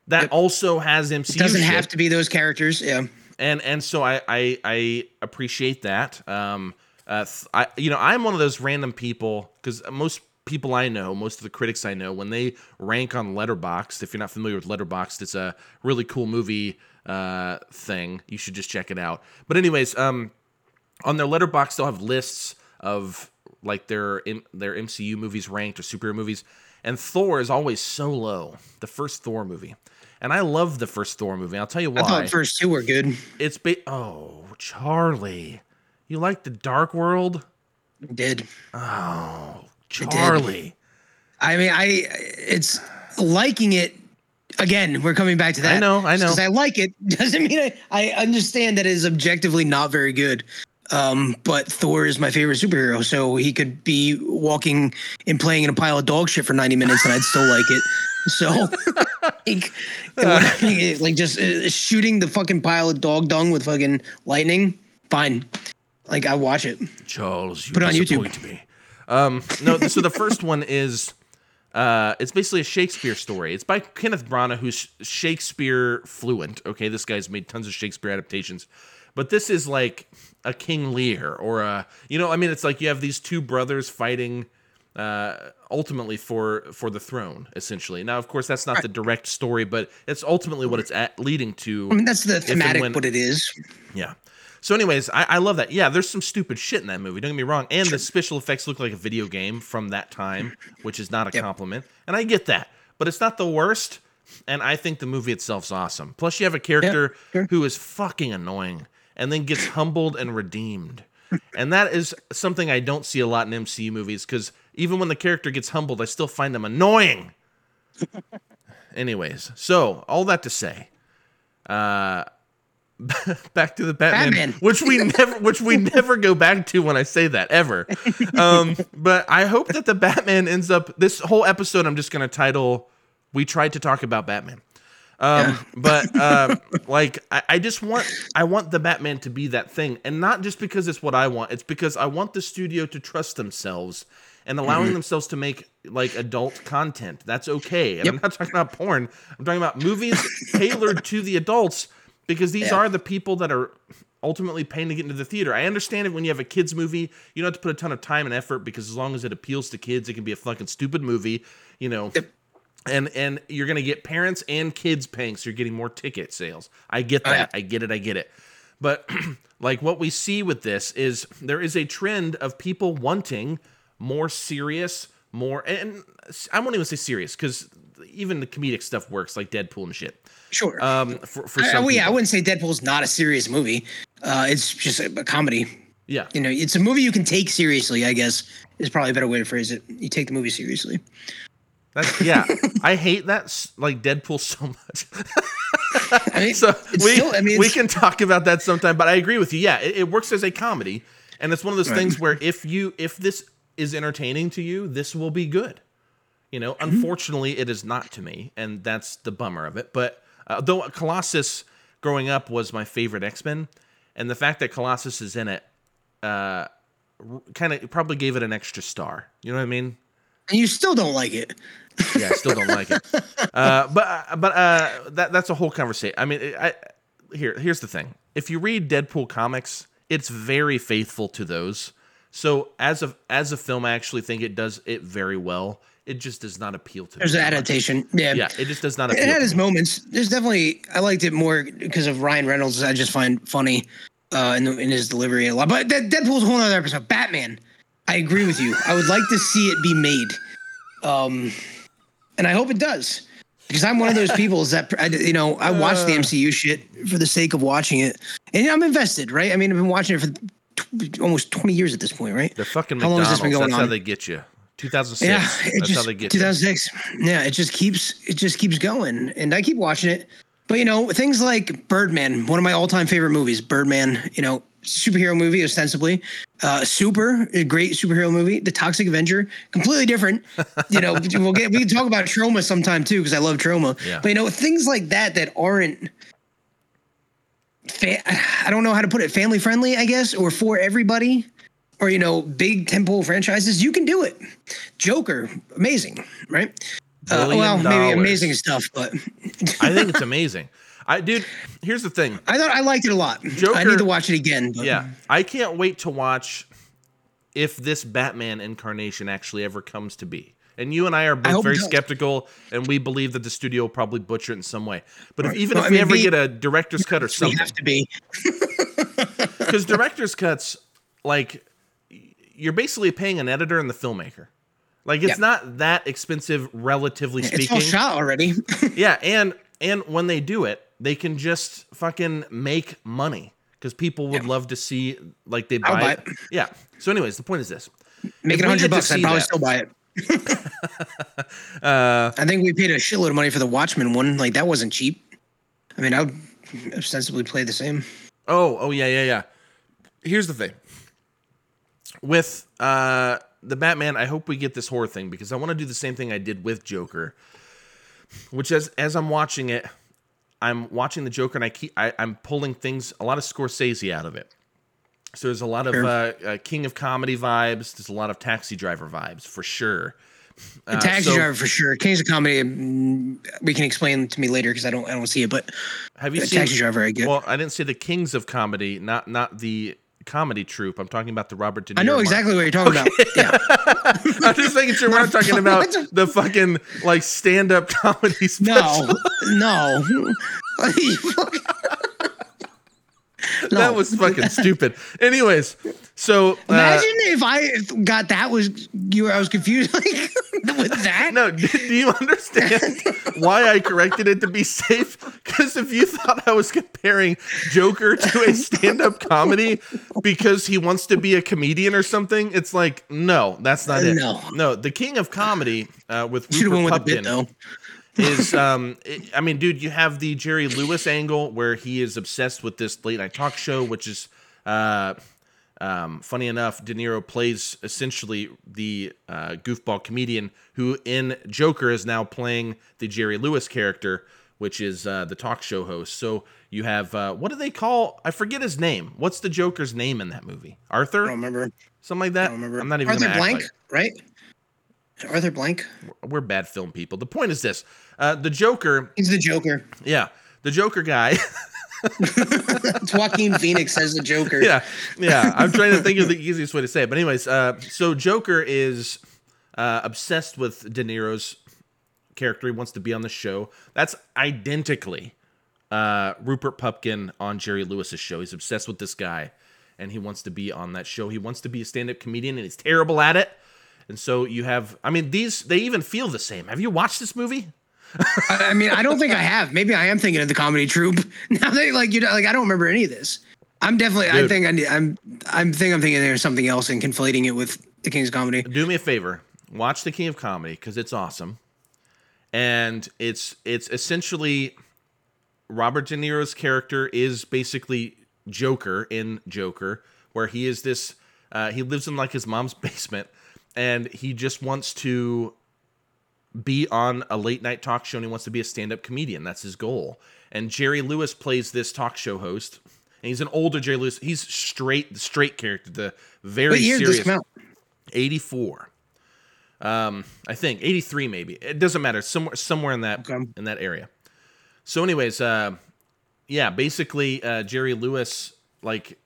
that also has MCU. It doesn't shit have to be those characters. Yeah. and and so I I, I appreciate that. Um, uh, th- I you know I'm one of those random people because most people I know, most of the critics I know, when they rank on Letterboxd, if you're not familiar with Letterboxd, it's a really cool movie uh, thing. You should just check it out. But anyways, um, on their Letterboxd they'll have lists of like their their MCU movies ranked or superhero movies, and Thor is always so low. The first Thor movie. And I love the first Thor movie. I'll tell you why I thought the first two were good. it's ba- oh charlie you like the dark world Did oh Charlie. I mean, I it's liking it. Again, we're coming back to that. I know, I know. Because I like it doesn't mean I, I understand that it is objectively not very good. Um, but Thor is my favorite superhero, so he could be walking and playing in a pile of dog shit for ninety minutes, and I'd still like it. So, like, like just uh, shooting the fucking pile of dog dung with fucking lightning, fine. Like I watch it. Charles, you Put it on YouTube. disappoint me. Um, no, so the first one is uh, it's basically a Shakespeare story. It's by Kenneth Branagh, who's Shakespeare fluent. Okay, this guy's made tons of Shakespeare adaptations, but this is like a King Lear or a you know, I mean, it's like you have these two brothers fighting uh, ultimately for for the throne, essentially. Now, of course, that's not the direct story, but it's ultimately what it's at leading to. I mean, that's the thematic when- what it is. Yeah. So, anyways, I, I love that. Yeah, there's some stupid shit in that movie. Don't get me wrong. And the special effects look like a video game from that time, which is not a Yep. compliment. And I get that, but it's not the worst. And I think the movie itself's awesome. Plus, you have a character sure. who is fucking annoying and then gets humbled and redeemed. And that is something I don't see a lot in MCU movies because even when the character gets humbled, I still find them annoying. Anyways, so all that to say, uh, back to the Batman, Batman. which we never, which we never go back to when I say that ever. Um, but I hope that the Batman ends up. This whole episode, I'm just gonna title "We tried to talk about Batman." Um, but uh, like, I, I just want, I want the Batman to be that thing, and not just because it's what I want. It's because I want the studio to trust themselves and allowing Mm-hmm. themselves to make like adult content. That's okay. And I'm not talking about porn. I'm talking about movies tailored to the adults because these Yeah. are the people that are ultimately paying to get into the theater. I understand it when you have a kids movie, you don't have to put a ton of time and effort because as long as it appeals to kids, it can be a fucking stupid movie, you know. Yep. And and you're gonna get parents and kids paying, so you're getting more ticket sales. I get Oh, that. yeah. I get it. I get it. But like what we see with this is there is a trend of people wanting more serious, more and I won't even say serious because even the comedic stuff works like Deadpool and shit. Sure. Um, for for I, well, yeah, I wouldn't say Deadpool's not a serious movie. Uh, it's just a, a comedy. yeah. You know, it's a movie you can take seriously. I guess is probably a better way to phrase it. You take the movie seriously. That's yeah. I hate that like Deadpool so much. I mean, so we still- I mean, we can talk about that sometime. But I agree with you. Yeah, it, it works as a comedy, and it's one of those Right. things where if you if this is entertaining to you, this will be good. You know, Mm-hmm. unfortunately, it is not to me, and that's the bummer of it. But uh, though Colossus growing up was my favorite X Men, and the fact that Colossus is in it, uh, kind of probably gave it an extra star. You know what I mean? and you still don't like it. Yeah, I still don't like it. Uh, but but uh, that that's a whole conversation. I mean, I here here's the thing. If you read Deadpool comics, it's very faithful to those. So as a as a film, I actually think it does it very well. It just does not appeal to There's me. There's an that much. adaptation. Yeah. Yeah, it just does not appeal. It appeal. had to its me. moments. There's definitely I liked it more because of Ryan Reynolds. I just find funny uh, in, the, in his delivery a lot. But that, Deadpool's a whole other episode. Batman. I agree with you. I would like to see it be made, um, and I hope it does because I'm one of those people that you know I watch the Uh. MCU shit for the sake of watching it, and I'm invested. Right? I mean, I've been watching it for tw- almost 20 years at this point. Right? They're fucking How long has this been going on? That's how on? they get you. 2006. Yeah, it That's just how they get you. 2006. Yeah, it just keeps it just keeps going, and I keep watching it. But you know, things like Birdman, one of my all-time favorite movies. Birdman, you know, superhero movie ostensibly. Uh, Super, a great superhero movie. The Toxic Avenger, completely different. You know, we'll get we can talk about Troma sometime too because I love Troma. Yeah. But you know, things like that that aren't. Fa- I don't know how to put it. Family friendly, I guess, or for everybody or you know big temple franchises you can do it joker amazing right uh, well maybe dollars. amazing stuff but I think it's amazing. I dude, here's the thing. i thought i liked it a lot Joker, i need to watch it again but Yeah, I can't wait to watch if this Batman incarnation actually ever comes to be. And you and I are both hope very skeptical, and we believe that the studio will probably butcher it in some way. But if, even Well, if I we mean, ever be- get a director's cut or something, we have to be because director's cuts, like, you're basically paying an editor and the filmmaker. Like, it's Yeah. not that expensive, relatively speaking. it's all shot already Yeah, and and when they do it, they can just fucking make money because people would love to see like they buy. buy It. it. Yeah. So, anyways, the point is this: Make If it we get to 100 bucks. I'd probably that- still buy it. Uh, I think we paid a shitload of money for the Watchmen one. Like that wasn't cheap. I mean, I would ostensibly play the same. Oh, oh yeah, yeah, yeah. Here's the thing. With uh the Batman, I hope we get this horror thing because I want to do the same thing I did with Joker. Which as as I'm watching it, I'm watching the Joker and I keep I, I'm pulling things a lot of Scorsese out of it. So there's a lot of uh, uh, King of Comedy vibes. There's a lot of Taxi Driver vibes for sure. Uh, Taxi so Driver for sure. Kings of Comedy. mm, We can explain to me later because I don't. I don't see it. But Have you seen Taxi Driver, I get. Well, I didn't say the Kings of Comedy, not not the comedy troupe. I'm talking about the Robert De Niro. I know exactly what you're talking about. Yeah. I'm just making sure we're not talking about the- the fucking like stand-up comedy special. No, no. No. That was fucking stupid. Anyways, so uh, Imagine if I got that was you. I was confused like with that. no, do do you understand why I corrected it to be safe? Because if you thought I was comparing Joker to a stand-up comedy because he wants to be a comedian or something, it's like no, that's not it. No. no, the king of comedy uh, with Should Rupert bit. Is um it- I mean, dude, you have the Jerry Lewis angle where he is obsessed with this late night talk show, which is uh um funny enough, De Niro plays essentially the uh, goofball comedian who in Joker is now playing the Jerry Lewis character, which is uh, the talk show host. So you have uh, what do they call? I forget his name. What's the Joker's name in that movie? Arthur, I don't remember. something like that. I don't remember. I'm not even Arthur gonna act Blank, like- right? Arthur Blank. we're bad film people. The point is this: uh, the Joker, He's the Joker. yeah, the Joker guy. It's Joaquin Phoenix as the Joker. yeah, yeah. I'm trying to think of the easiest way to say it. But anyways, uh, so Joker is uh, obsessed with De Niro's character. He wants to be on the show. That's identically uh, Rupert Pupkin on Jerry Lewis's show. He's obsessed with this guy, and he wants to be on that show. He wants to be a stand-up comedian, and he's terrible at it. And so you have, I mean, these they even feel the same. Have you watched this movie? I, mean, I don't think I have. Maybe I am thinking of the comedy troupe. Now they like you know, like I don't remember any of this. I'm definitely. I think I need, I'm. I'm think I'm thinking there's something else and conflating it with the King's Comedy. do me a favor watch the king of comedy because it's awesome and it's it's essentially robert de niro's character is basically joker in joker where he is this uh, he lives in like his mom's basement and he just wants to be on a late night talk show and he wants to be a stand-up comedian. That's his goal. And jerry lewis plays this talk show host and he's an older jerry lewis. He's straight the straight character the very What year did serious this come out? 84 um i think 83 maybe. It doesn't matter. Somewhere somewhere in that Okay. in that area. So anyways uh yeah basically uh jerry lewis like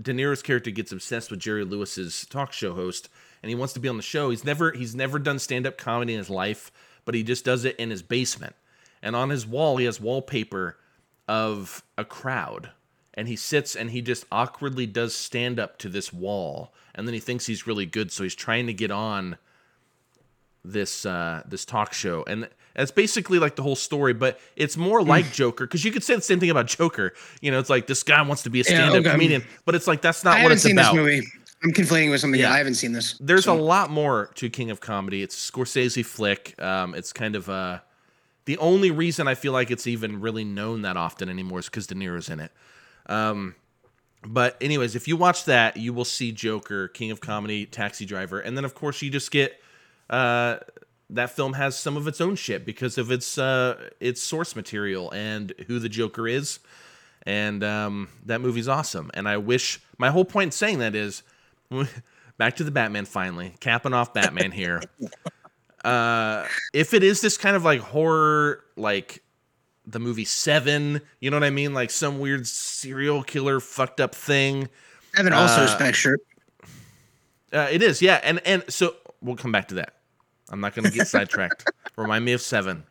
de niro's character gets obsessed with jerry lewis's talk show host and he wants to be on the show he's never he's never done stand-up comedy in his life but he just does it in his basement and on his wall he has wallpaper of a crowd and he sits and he just awkwardly does stand up to this wall and then he thinks he's really good so he's trying to get on this uh this talk show and it's basically like the whole story but it's more Hmm. like joker because you could say the same thing about joker you know it's like this guy wants to be a stand-up okay. comedian but it's like that's I not what it's seen about this movie. I'm conflating with something. Yeah. I haven't seen this. there's So- a lot more to King of Comedy. It's a Scorsese flick. Um, it's kind of uh, the only reason I feel like it's even really known that often anymore is because De Niro's in it. Um, but anyways, if you watch that, you will see Joker, King of Comedy, Taxi Driver, and then of course you just get uh, that film has some of its own shit because of its uh, its source material and who the Joker is. And um, that movie's awesome. And I wish my whole point in saying that is back to the Batman finally, capping off Batman here. Uh, if it is this kind of like horror, like the movie Seven, you know what I mean? Like some weird serial killer fucked up thing. Evan also uh, spec script. Uh, it is, yeah. And and so we'll come back to that. I'm not gonna get sidetracked. Remind me of Seven.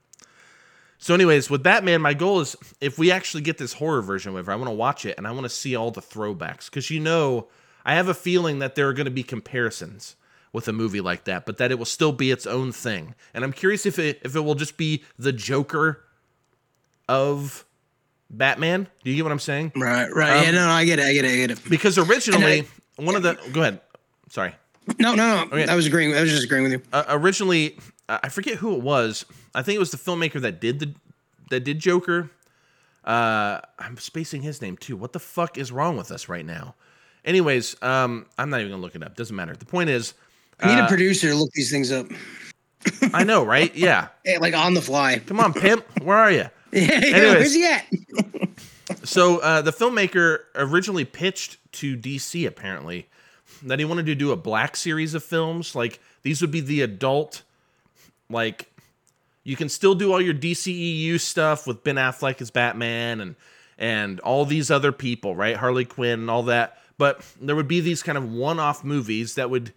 So, anyways, with Batman, my goal is if we actually get this horror version, whatever, I want to watch it and I want to see all the throwbacks because you know, I have a feeling that there are going to be comparisons with a movie like that, but that it will still be its own thing. And I'm curious if it if it will just be the Joker of Batman. Do you get what I'm saying? Right, right. um, yeah, no, no, I get it. I get it. I get it. Because originally, And one of the go ahead. Sorry. No, no, no. Okay. I was agreeing. I was just agreeing with you. uh, originally uh, I forget who it was. I think it was the filmmaker that did the that did Joker. Uh, I'm spacing his name too. What the fuck is wrong with us right now? Anyways, um, I'm not even gonna look it up. Doesn't matter. The point is, I need uh, a producer to look these things up, I know, right? Yeah. Like on the fly. Come on, pimp. Where are you? Anyways. where's he at? So uh, the filmmaker originally pitched to DC apparently that he wanted to do a black series of films. Like these would be the adult, like you can still do all your DCEU stuff with Ben Affleck as Batman and and all these other people, right? Harley Quinn and all that. But there would be these kind of one-off movies that would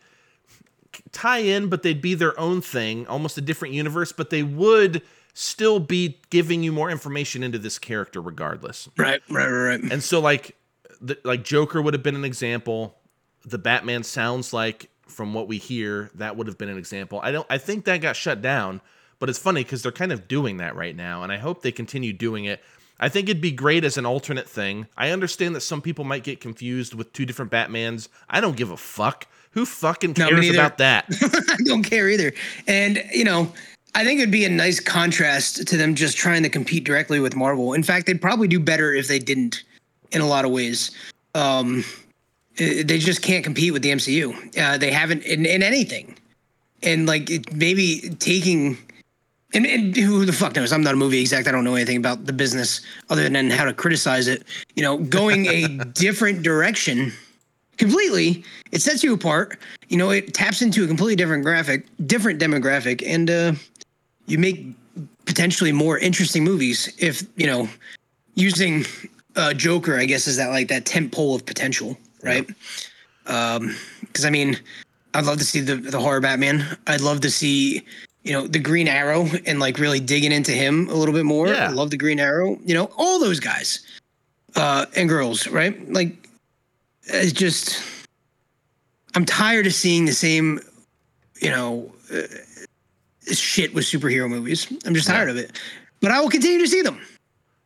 tie in, but they'd be their own thing, almost a different universe, but they would still be giving you more information into this character regardless. Right, right, right, right. And so like the, like Joker would have been an example. The Batman sounds like from what we hear that would have been an example. I don't I think that got shut down, but it's funny cuz they're kind of doing that right now and I hope they continue doing it. I think it'd be great as an alternate thing. I understand that some people might get confused with two different Batmans. I don't give a fuck. Who fucking cares neither. about that? I don't care either. And you know, I think it'd be a nice contrast to them just trying to compete directly with Marvel. In fact, they'd probably do better if they didn't, in a lot of ways. Um, they just can't compete with the MCU. Uh, they haven't in, in anything, and like it, maybe taking. And, and who the fuck knows? I'm not a movie exec. I don't know anything about the business other than how to criticize it. You know, going a different direction completely it sets you apart you know it taps into a completely different graphic different demographic and uh you make potentially more interesting movies if you know using uh joker i guess is that like that tent pole of potential right um because i mean i'd love to see the the horror batman i'd love to see you know the green arrow and like really digging into him a little bit more. Yeah. i love the green arrow. You know all those guys uh and girls right? Like it's just i'm tired of seeing the same you know uh, shit with superhero movies. I'm just tired of it. But i will continue to see them.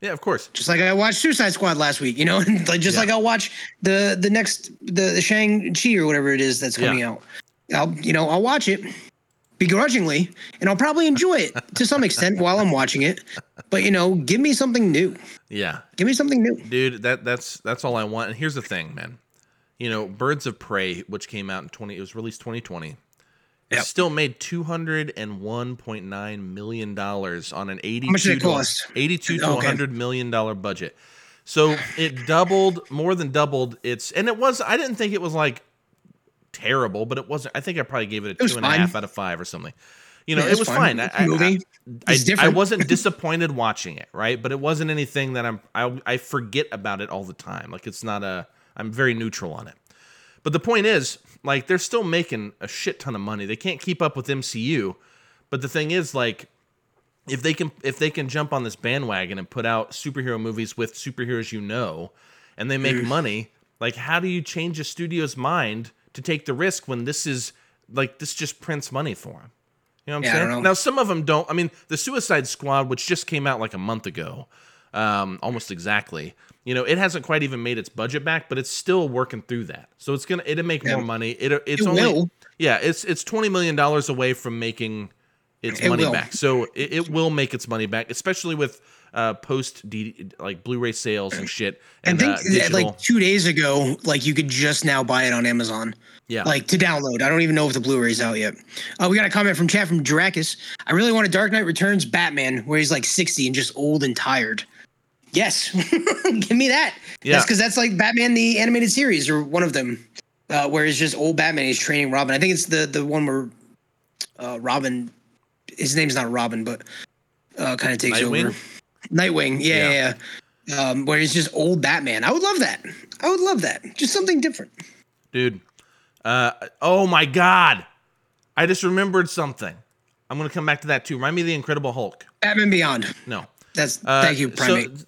Yeah, of course. just like i watched suicide squad last week you know? Like just Yeah. like i'll watch the the next the, the shang chi or whatever it is that's coming Yeah. out. I'll you know i'll watch it begrudgingly and i'll probably enjoy it to some extent while i'm watching it. But you know give me something new. Yeah. give me something new. Dude that that's that's all i want. And here's the thing man. You know birds of prey which came out in 20 it was released 2020 it Yep. still made 201.9 million dollars on an 82 much did it to- 82 to Okay. 100 million dollar budget. So it doubled more than doubled its and it was i didn't think it was like terrible but it wasn't i think i probably gave it a was two and a half fine. out of five or something you know Yeah, it was fine. fine, I, It's a I- movie. I, I wasn't disappointed watching it, right? But it wasn't anything that I'm I, I forget about it all the time. Like it's not a I'm very neutral on it. But the point is, like they're still making a shit ton of money. They can't keep up with MCU. But the thing is like if they can if they can jump on this bandwagon and put out superhero movies with superheroes you know and they make money, like how do you change a studio's mind to take the risk when this is like this just prints money for them? You know what I'm Yeah, saying? Now some of them don't. I mean, the Suicide Squad, which just came out like a month ago, um, almost exactly. You know, it hasn't quite even made its budget back, but it's still working through that. So it's gonna it'll make Yeah. more money. It it's It only will. yeah, it's it's twenty million dollars away from making its It money will. back. So it, it will make its money back, especially with uh post D, like Blu-ray sales and shit. I And think uh, like two days ago, like you could just now buy it on Amazon, yeah, like to download. I don't even know if the Blu-ray's out yet. Uh, we got a comment from chat from Drakus. I really want a Dark Knight Returns Batman where he's like 60 and just old and tired. Yes, give me that. Yeah. That's because that's like Batman the animated series or one of them, uh, where it's just old Batman. He's training Robin. I think it's the the one where uh, Robin, his name's not Robin, but uh, kind of takes Nightwing? over. Nightwing, yeah, yeah. yeah. Um, where he's just old Batman. I would love that. I would love that. Just something different. dude. Uh, oh my god, I just remembered something. I'm gonna come back to that too. Remind me of the Incredible Hulk. Batman Beyond. No. That's Uh, thank you, Primate. So,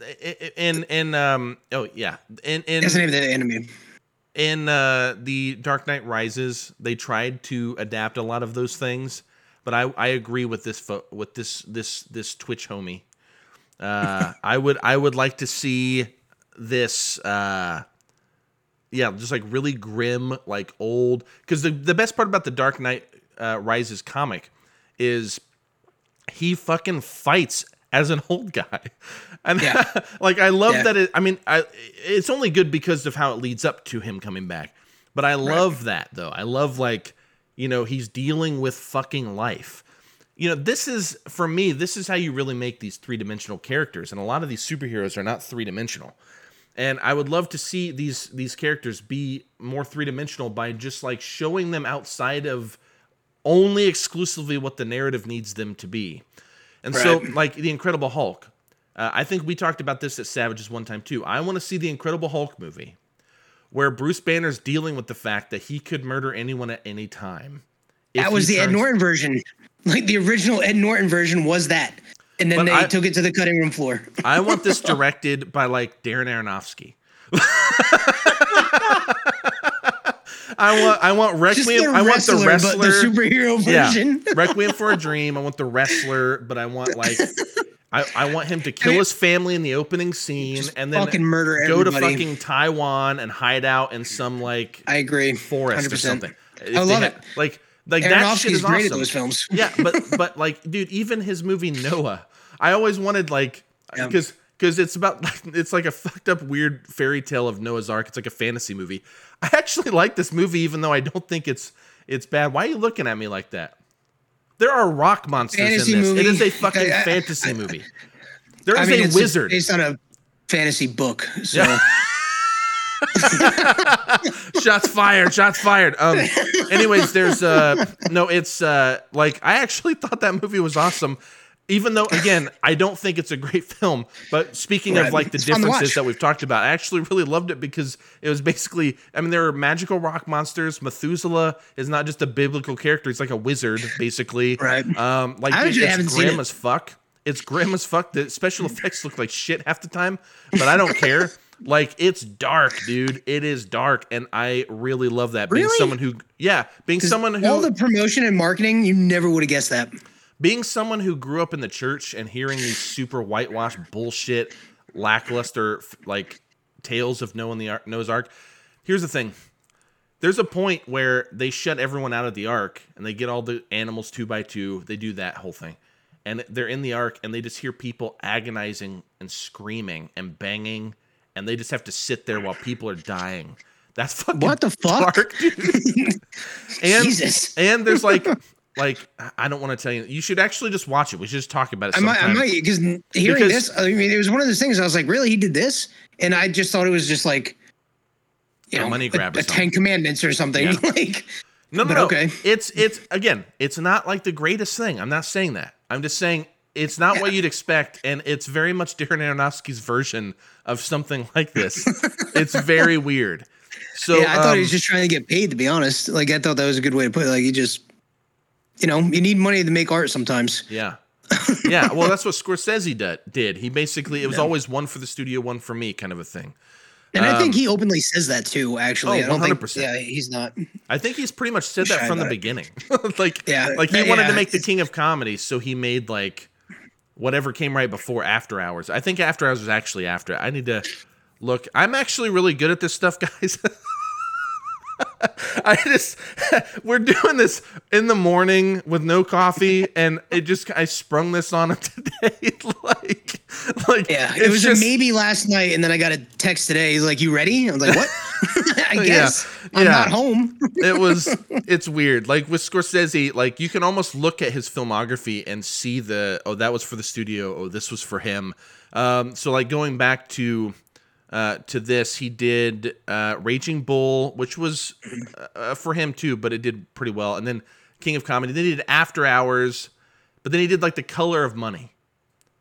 in in um oh yeah in in That's the name of the enemy. in uh, the Dark Knight Rises, they tried to adapt a lot of those things, but I, I agree with this fo- with this this this Twitch homie. Uh, I would I would like to see this uh, yeah, just like really grim, like old. Because the the best part about the Dark Knight uh, Rises comic is he fucking fights as an old guy, and Yeah. like I love Yeah. that. It, I mean, I, it's only good because of how it leads up to him coming back. But I love that though. I love like you know he's dealing with fucking life. You know, this is for me. This is how you really make these three dimensional characters, and a lot of these superheroes are not three dimensional and I would love to see these these characters be more three dimensional by just like showing them outside of only exclusively what the narrative needs them to be. And so, like the Incredible Hulk, uh, I think we talked about this at Savages one time too. I want to see the Incredible Hulk movie where Bruce Banner's dealing with the fact that he could murder anyone at any time. That was he the Ed Norton version. Like the original Ed Norton version was that. And then But they I- took it to the cutting room floor. I want this directed by like Darren Aronofsky. I want I want Requiem. I want the wrestler, the superhero version. Yeah, Requiem for a Dream. I want the wrestler, but I want like I, I want him to kill mean- his family in the opening scene and then fucking murder go to fucking Taiwan and hide out in some like I agree. forest or 100%. something. If I love had- it. Like like that shit is great awesome. at those films. yeah, but but like, dude, even his movie Noah, I always wanted like Yeah. because because it's about it's like a fucked up weird fairy tale of Noah's Ark. It's like a fantasy movie. I actually like this movie, even though I don't think it's it's bad. Why are you looking at me like that? There are rock monsters Fantasy in this. It movie. is a fucking I- I- fantasy movie. There is I mean, a it's wizard. based on a fantasy book. So shots fired shots fired. Um anyways there's uh no it's uh like i actually thought that movie was awesome even though again i don't think it's a great film but speaking of like the It's differences that we've talked about i actually really loved it because it was basically i mean there are magical rock monsters. Methuselah is not just a biblical character he's like a wizard basically. Right. um like I it's grim it. as fuck. It's grim as fuck the special effects look like shit half the time but i don't care like it's dark dude it is dark and i really love that being Really? someone who yeah being someone who all the promotion and marketing, you never would have guessed that. being someone who grew up in the church and hearing these super whitewashed bullshit lackluster like tales of Noah and the Ark, Noah's Ark. Here's the thing. There's a point where they shut everyone out of the ark and they get all the animals two by two. They do that whole thing. And they're in the ark and they just hear people agonizing and screaming and banging and they just have to sit there while people are dying. That's fucking What the fuck? dark, dude. and Jesus. and there's like like I don't want to tell you. You should actually just watch it. We should just talk about it I might, I might, because hearing Because- this, I mean, it was one of those things. I was like, really, he did this, and I just thought it was just like, you know, money grab a, a. Ten Commandments or something. Yeah. like, No, no, But no. okay. It's it's again, it's not like the greatest thing. I'm not saying that. I'm just saying it's not what you'd expect, and it's very much Darren Aronofsky's version of something like this. it's very weird. So yeah, I thought he was um, just trying to get paid. To be honest, like I thought that was a good way to put it. Like he just, you know, you need money to make art sometimes. Yeah. yeah, well, that's what Scorsese did. Did he basically? It was always one for the studio, one for me, kind of a thing. And I think Um, he openly says that too. Actually, Oh, I don't think. 100%. Yeah, he's not. I think he's pretty much said that from the beginning. like, Yeah, like he yeah, wanted to make the king of comedy, so he made like whatever came right before After Hours. I think After Hours was actually after. I need to look. I'm actually really good at this stuff, guys. I just we're doing this in the morning with no coffee, and it just I sprung this on him today. like, like Yeah, it was just- maybe last night, and then I got a text today. He's like, "You ready?" I was like, "What?" I Yeah, guess I'm yeah. not home. it was it's weird like with scorsese like you can almost look at his filmography and see the oh that was for the studio oh this was for him um so like going back to uh to this he did uh raging bull which was uh, for him too but it did pretty well and then king of comedy then he did after hours but then he did like the color of money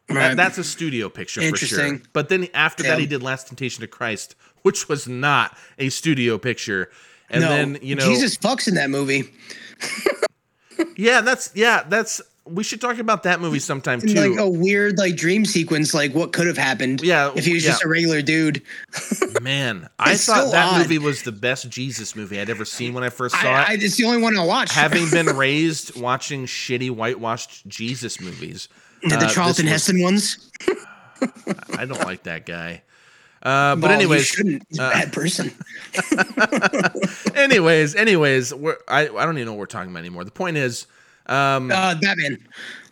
Right. that's a studio picture for sure. Interesting. But then after that, he did Last Temptation of Christ, which was not a studio picture. And no, then you know, Jesus fucks in that movie. yeah, that's yeah, that's we should talk about that movie sometime too. like a weird like dream sequence, like what could have happened. Yeah, if he was yeah. just a regular dude. Man, I thought so that odd. movie was the best Jesus movie I'd ever seen when I first saw I, it. I, it's the only one I watched. Having been raised watching shitty whitewashed Jesus movies, Did the uh, Charlton Heston ones. I don't like that guy. Uh, but Well, anyways, shouldn't. He's a uh, bad person. anyways, anyways, we're, I I don't even know what we're talking about anymore. The point is, um, Uh, Batman.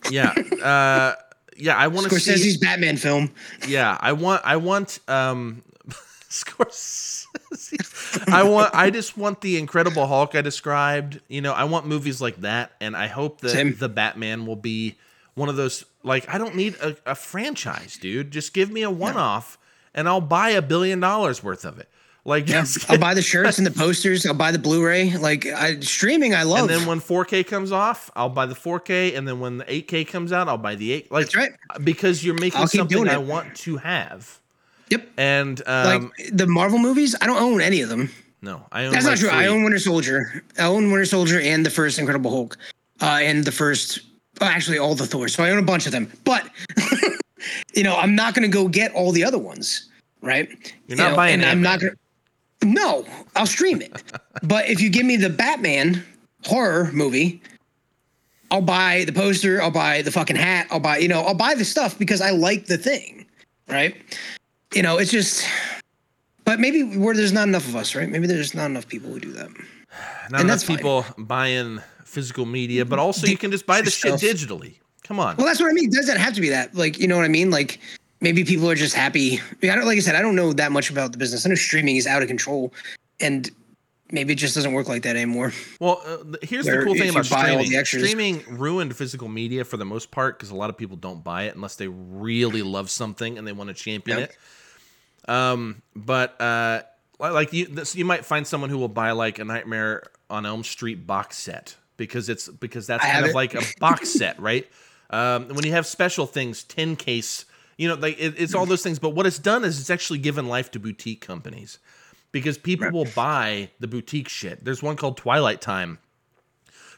yeah, uh, yeah, I want to see. Scorsese's Batman film. Yeah, I want I want um Scorsese. I want I just want the Incredible Hulk I described. You know, I want movies like that and I hope that Same. the Batman will be one of those like I don't need a, a franchise, dude. Just give me a one-off and I'll buy a billion dollars worth of it. Like Yeah, I'll buy the shirts and the posters. I'll buy the Blu-ray. Like I, streaming, I love. and then when 4K comes off, I'll buy the 4K, and then when the 8K comes out, I'll buy the 8. Like, That's right. because you're making something I want to have. Yep. And um, like the Marvel movies, I don't own any of them. no, I own That's like not true. I own Winter Soldier. I own Winter Soldier and the first Incredible Hulk, uh, and the first, well, actually all the Thors. So I own a bunch of them. But you know, I'm not going to go get all the other ones, right? You're You not know, buying and I'm not Ant-Man. No, I'll stream it. but if you give me the Batman horror movie, I'll buy the poster. I'll buy the fucking hat. I'll buy, you know, I'll buy the stuff because I like the thing, right? You know, it's just. But maybe where there's not enough of us, right? Maybe there's not enough people who do that. Not and enough that's fine. people buying physical media, but also you can just buy the shit digitally. Come on. Well, that's what I mean. It doesn't have to be that. Like, you know what I mean? Like, maybe people are just happy. I, mean, I don't, like I said, I don't know that much about the business. I know streaming is out of control, and maybe it just doesn't work like that anymore. Well, uh, here's the cool thing about streaming. the Streaming ruined physical media for the most part because a lot of people don't buy it unless they really love something and they want to champion Yep. it. Um, but uh, like you, this, you might find someone who will buy like a Nightmare on Elm Street box set because it's because that's I kind of it. like a box set, right? Um, when you have special things, tin case, you know, like it, it's all those things. But what it's done is it's actually given life to boutique companies because people will buy the boutique shit. There's one called Twilight Time.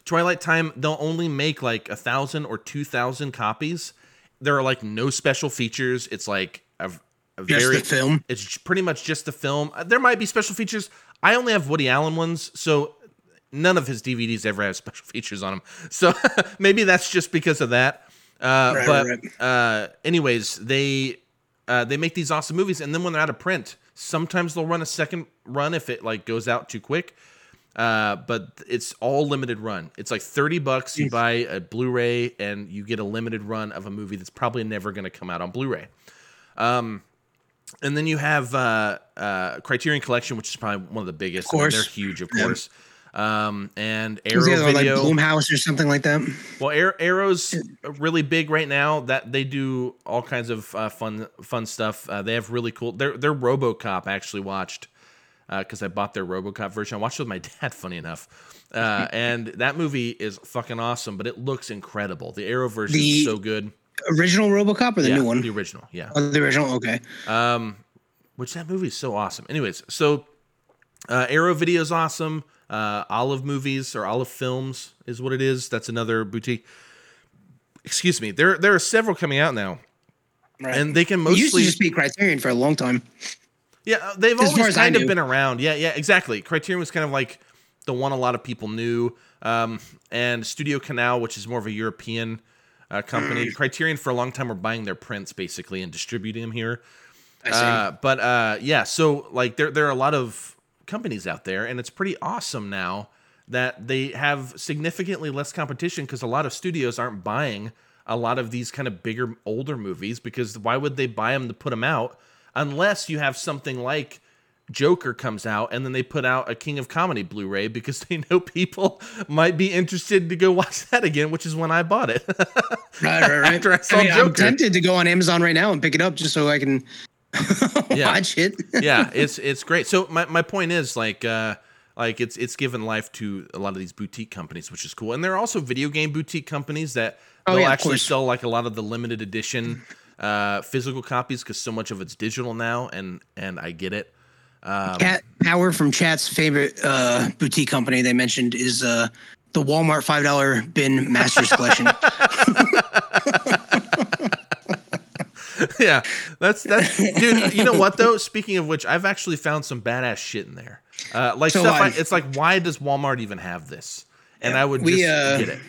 Twilight Time, they'll only make like a thousand or two thousand copies. There are like no special features. It's like a, a Just very film. it's pretty much just the film. Uh, There might be special features. I only have Woody Allen ones, so none of his DVDs ever have special features on them. So maybe that's just because of that. Uh, Right, but right. uh, anyways, they uh, they make these awesome movies, and then when they're out of print, sometimes they'll run a second run if it like goes out too quick. Uh, but it's all limited run. It's like thirty bucks. You buy a Blu-ray, and you get a limited run of a movie that's probably never going to come out on Blu-ray. Um, and then you have uh, uh, Criterion Collection, which is probably one of the biggest. Of course. they're huge, of Yeah. Um, and Arrow the other like Video. Blumhouse or something like that. well, Ar- Arrow's really big right now. That they do all kinds of uh, fun, fun stuff. Uh, they have really cool. Their their RoboCop actually watched uh because I bought their RoboCop version. I watched it with my dad. Funny enough, uh, and that movie is fucking awesome. But it looks incredible. The Arrow version is so good. Original RoboCop or the yeah, new one? the original. Yeah. Oh, the original. Okay. Um, which that movie is so awesome. Anyways, so uh, Arrow Video is awesome. Uh, Olive Movies or Olive Films is what it is. That's another boutique. Excuse me. There there are several coming out now, Right. and they can it used to mostly just be Criterion for a long time. yeah uh, they've as always kind of been around. Yeah yeah exactly. Criterion was kind of like the one a lot of people knew, um, and Studio Canal, which is more of a European uh, company. Mm. Criterion for a long time were buying their prints basically and distributing them here. I see. Uh, but uh, yeah, so like there there are a lot of companies out there, and it's pretty awesome now that they have significantly less competition because a lot of studios aren't buying a lot of these kind of bigger older movies because why would they buy them to put them out unless you have something like Joker comes out and then they put out a King of Comedy Blu-ray because they know people might be interested to go watch that again, which is when I bought it. right, right, right. after I saw mean, I'm tempted to go on Amazon right now and pick it up just so I can Yeah. watch it. yeah, it's it's great. So my, my point is like uh like it's it's given life to a lot of these boutique companies, which is cool. And there are also video game boutique companies that Oh, they'll yeah, actually sell like a lot of the limited edition uh physical copies because so much of it's digital now and and I get it. Um, Cat Power from Chat's favorite uh, boutique company they mentioned is uh, the Walmart five dollar bin Masters collection. yeah, that's that's dude. You know what though? Speaking of which, I've actually found some badass shit in there. Uh, like So stuff. I, it's like, why does Walmart even have this? And I would We, just uh, get it.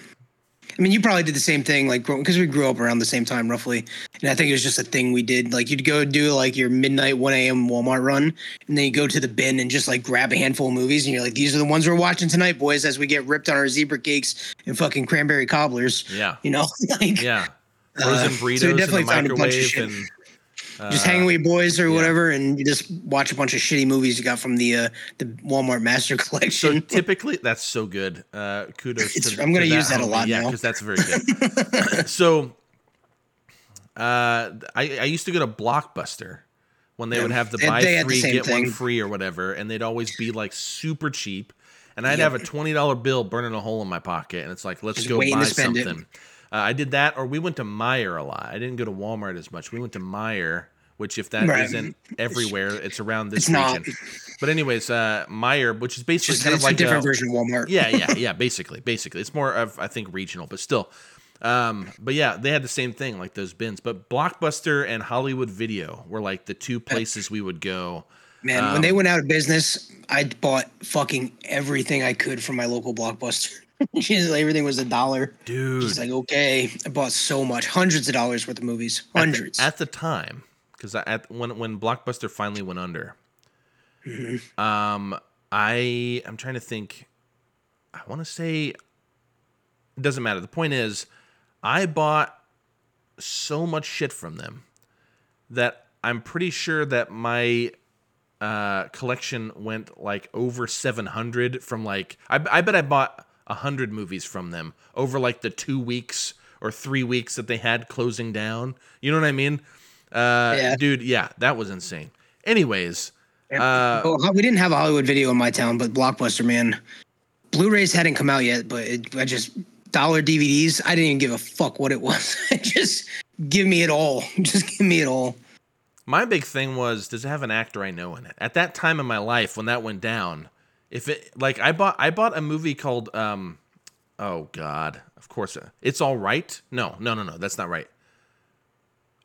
I mean, you probably did the same thing, like because we grew up around the same time, roughly. And I think it was just a thing we did. Like you'd go do like your midnight, one a.m. Walmart run, and then you go to the bin and just like grab a handful of movies, and you're like, "These are the ones we're watching tonight, boys." As we get ripped on our zebra cakes and fucking cranberry cobblers. Yeah. You know, like Yeah. Frozen Uh, burritos so in the definitely found a bunch of microwave shit. and just uh, hang with your boys or yeah. whatever, and you just watch a bunch of shitty movies you got from the uh, the Walmart Master So Collection. typically, that's so good. Uh, kudos. To, I'm gonna use that a lot Yeah, now. because that's very good. so, uh, I, I used to go to Blockbuster when they Yeah. would have the They- buy they the three same get one free or whatever, and they'd always be like super cheap. And I'd Yep. have a twenty dollar bill burning a hole in my pocket, and it's like, let's Just go buy something. it. Uh, I did that, or we went to Meijer a lot. I didn't go to Walmart as much. We went to Meijer, which if that Right. not everywhere, it's around this It's not. region. But anyways, uh, Meijer, which is basically Just, kind of like a different a, version of Walmart. yeah, yeah, yeah. Basically, basically, it's more of I think regional, but still. Um, but yeah, they had the same thing, like those bins. But Blockbuster and Hollywood Video were like the two places we would go. Man, Um, when they went out of business, I bought fucking everything I could from my local blockbuster. Just everything was a dollar. Dude, It's like okay, I bought so much, hundreds of dollars worth of movies, at the- hundreds. at the, time, because at when when Blockbuster finally went under, Mm-hmm. um, I I'm trying to think. I want to say it doesn't matter. The point is, I bought so much shit from them that I'm pretty sure that my uh, collection went like over 700 from like I, I bet I bought 100 movies from them over like the two weeks or three weeks that they had closing down. You know what I mean? Uh, Yeah. Dude, yeah, that was insane. Anyways, uh, Oh, we didn't have a Hollywood video in my town, but Blockbuster, man, Blu-rays hadn't come out yet. But it, I just dollar DVDs. I didn't even give a fuck what it was. just give me it all. Just give me it all. My big thing was, does it have an actor I know in it? At that time in my life, when that went down, if it like I bought I bought a movie called um, oh god, of course, uh, it's all right. No, no, no, no, that's not right.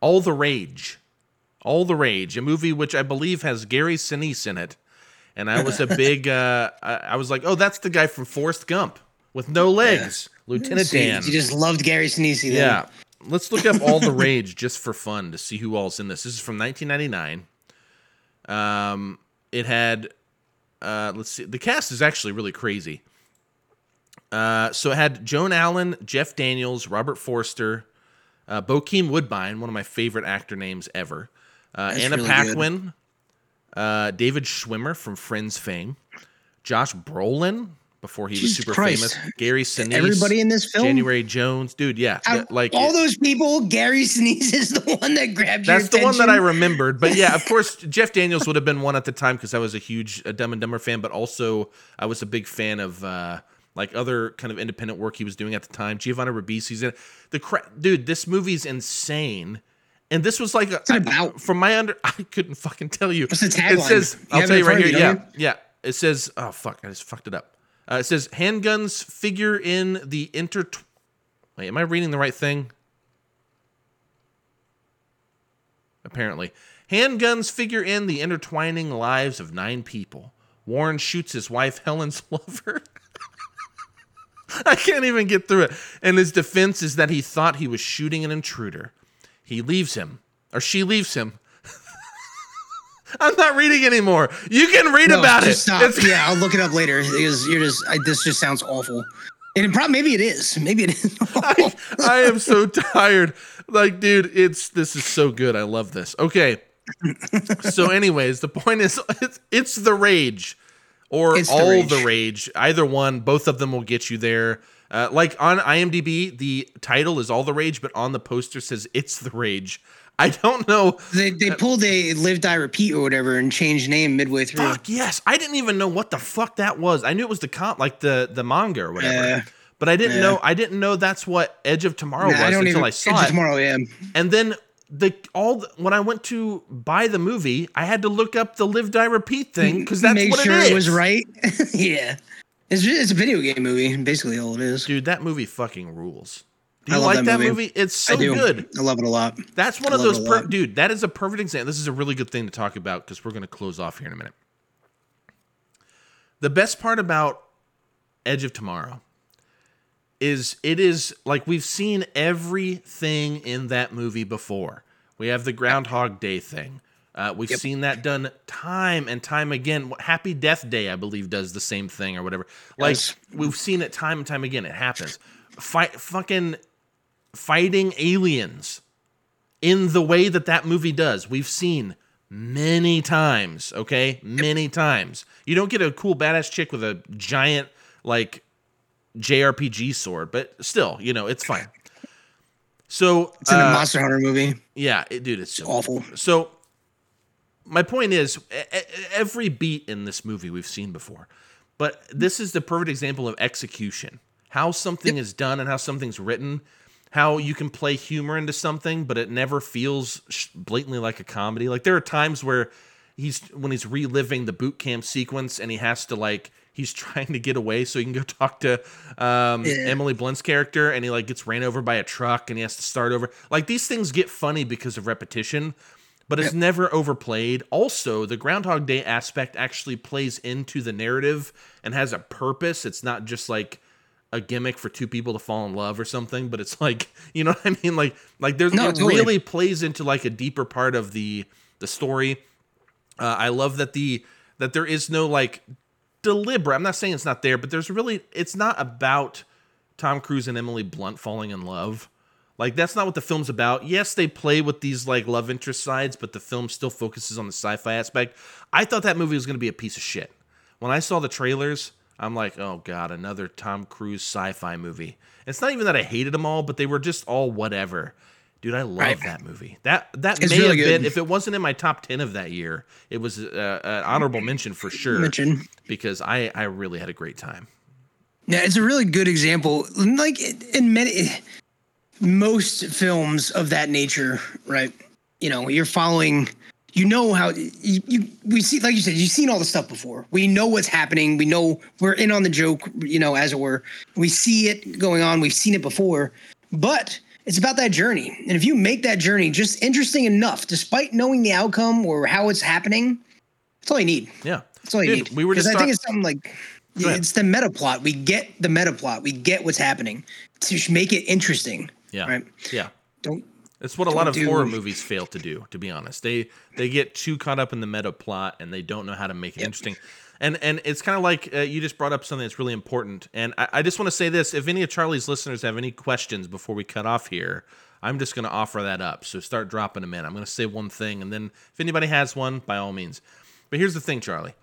All the Rage, All the Rage, a movie which I believe has Gary Sinise in it, and I was a big, uh, I, I was like, oh, that's the guy from Forrest Gump with no legs, Lieutenant See, Dan. you just loved Gary Sinise. Then. Yeah. Let's look up All the Rage just for fun to see who all's in this. This is from 1999. Um, it had, uh, let's see, the cast is actually really crazy. Uh, so it had Joan Allen, Jeff Daniels, Robert Forster, uh, Bokeem Woodbine, one of my favorite actor names ever, uh, Anna really. Paquin, uh, David Schwimmer from Friends fame, Josh Brolin before he was super Christ. famous, Gary Sinise, Everybody in this film. January Jones, dude, yeah, Out yeah, like all those people, Gary Sinise is the one that grabbed your that's the one that I remembered. But yeah, of course, Jeff Daniels would have been one at the time because I was a huge uh, Dumb and Dumber fan, but also I was a big fan of uh, like other kind of independent work he was doing at the time. Giovanni Ribisi's in it. The cra- dude, this movie's insane. And this was like, a, What's about? from my under, I couldn't fucking tell you. What's the It says, I'll tell you right here. you, Yeah, yeah. It says, oh fuck, I just fucked it up. Uh, it says handguns figure in the inter. Wait, am I reading the right thing? Apparently, handguns figure in the intertwining lives of nine people. Warren shoots his wife Helen's lover. I can't even get through it. And his defense is that he thought he was shooting an intruder. He leaves him, or she leaves him. I'm not reading anymore. You can read No, about it. Stop. It's- yeah, I'll look it up later because you're just. I, this just sounds awful. And it probably maybe it is. Maybe it is. I, I am so tired. Like, dude, it's this is so good. I love this. Okay. So, anyways, the point is, it's, it's the rage, or It's the all Rage. the rage. Either one, both of them will get you there. Uh, like on IMDb, the title is all the rage, but on the poster says it's the rage. I don't know. they they uh, pulled a live die repeat or whatever and changed name midway through. Fuck yes, I didn't even know what the fuck that was. I knew it was the comp, like the the manga or whatever. Yeah. But I didn't Yeah. know. I didn't know that's what Edge of Tomorrow Nah, was I until even. I saw Edge of it. Tomorrow, yeah. And then the all the, when I went to buy the movie, I had to look up the live die repeat thing because that's Make what sure it is. it was right. yeah, it's it's a video game movie. Basically, all it is. Dude, that movie fucking rules. Do I you like that that movie? movie. It's so I good. I love it a lot. That's one I of those per- dude, that is a perfect example. This is a really good thing to talk about because we're going to close off here in a minute. The best part about Edge of Tomorrow is it is like we've seen everything in that movie before. We have the Groundhog Day thing. Uh, we've Yep. seen that done time and time again. Happy Death Day, I believe, does the same thing or whatever. Like Yes. we've seen it time and time again. It happens. Fight, fucking fighting aliens in the way that that movie does. We've seen many times. Okay, many times. You don't get a cool badass chick with a giant like JRPG sword, but still, you know, it's fine. So It's in a uh, Monster Hunter movie. yeah, it, dude, it's so Awful. so my point is every beat in this movie we've seen before. But this is the perfect example of execution. How something is done and how something's written, how you can play humor into something but it never feels blatantly like a comedy. Like there are times where he's when he's reliving the boot camp sequence and he has to like he's trying to get away so he can go talk to um, Yeah. Emily Blunt's character and he like gets ran over by a truck and he has to start over. Like these things get funny because of repetition, but it's never overplayed. Also, the Groundhog Day aspect actually plays into the narrative and has a purpose. It's not just like a gimmick for two people to fall in love or something, but it's like you know what I mean. Like like there's No, it totally. really plays into like a deeper part of the the story. Uh, I love that the that there is no like deliberate. I'm not saying it's not there, but there's really it's not about Tom Cruise and Emily Blunt falling in love. Like that's not what the film's about. Yes, they play with these like love interest sides, but the film still focuses on the sci-fi aspect. I thought that movie was going to be a piece of shit. When I saw the trailers, I'm like, "Oh god, another Tom Cruise sci-fi movie." It's not even that I hated them all, but they were just all whatever. Dude, I love Right. that movie. That that It's may really have been if it wasn't in my top 10 of that year, it was uh, an honorable mention for sure Mention. because I I really had a great time. Yeah, it's a really good example. Like in many, most films of that nature, right? You know, you're following. You know how you, you we see, like you said, you've seen all the stuff before. We know what's happening. We know we're in on the joke. You know, as it were, we see it going on. We've seen it before, but it's about that journey. And if you make that journey just interesting enough, despite knowing the outcome or how it's happening, that's all you need. Yeah. That's all you Dude, need. we were because just I think it's something like it's the meta plot. We get the meta plot. We get what's happening to make it interesting. Yeah. Right. Yeah. Don't. It's what a lot of horror movies fail to do, to be honest. They they get too caught up in the meta plot and they don't know how to make it Yep. interesting. And and it's kind of like uh, you just brought up something that's really important. And I, I just want to say this: if any of Charlie's listeners have any questions before we cut off here, I'm just going to offer that up. So start dropping them in. I'm going to say one thing, and then if anybody has one, by all means. But here's the thing, Charlie.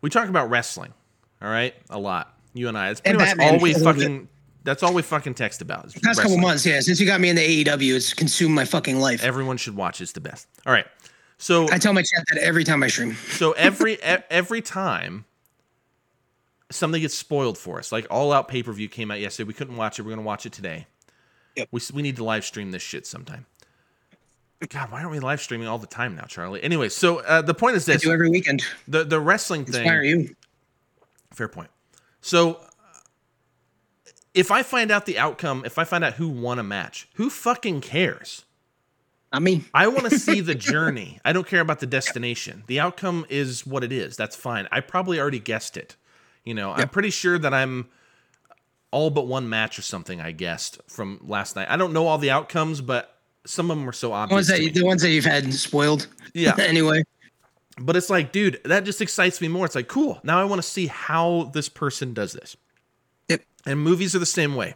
We talk about wrestling, all right, a lot. You and I. It's pretty And much Batman all we fucking. That's all we fucking text about. is Past couple months, yeah. Since you got me in the AEW, it's consumed my fucking life. Everyone should watch. It's the best. All right. So I tell my chat that every time I stream. so every every time something gets spoiled for us, like All Out pay per view came out yesterday, we couldn't watch it. We're gonna watch it today. Yep. We we need to live stream this shit sometime. God, why aren't we live streaming all the time now, Charlie? Anyway, so uh, the point is I this: do every weekend. the the wrestling thing. Inspire you. Fair point. So, if I find out the outcome, if I find out who won a match, who fucking cares? I mean, I want to see the journey. I don't care about the destination. The outcome is what it is. That's fine. I probably already guessed it. You know, I'm pretty sure that I'm all but one match or something I guessed from last night. I don't know all the outcomes, but some of them are so The ones obvious. that the ones that you've had spoiled. Yeah. anyway, But it's like, dude, that just excites me more. It's like, cool. Now I want to see how this person does this. And movies are the same way.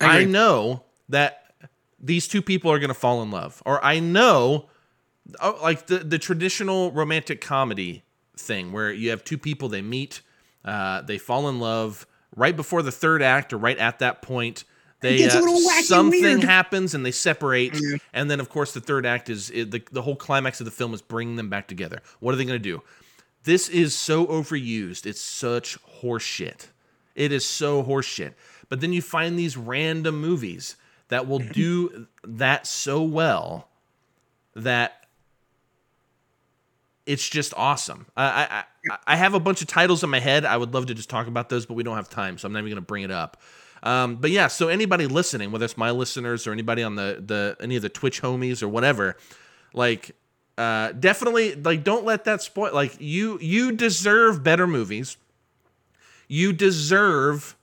I I, know that these two people are going to fall in love, or I know, oh, like the the traditional romantic comedy thing, where you have two people they meet, uh, they fall in love right before the third act, or right at that point. They uh, something weird. happens and they separate, and then of course the third act is, is the the whole climax of the film is bringing them back together. What are they going to do? This is so overused. It's such horseshit. It is so horseshit. But then you find these random movies that will do that so well that it's just awesome. I, I I have a bunch of titles in my head. I would love to just talk about those, but we don't have time, so I'm not even going to bring it up. Um, but yeah, so anybody listening, whether it's my listeners or anybody on the the any of the Twitch homies or whatever, like uh, definitely like don't let that spoil. Like you you deserve better movies. You deserve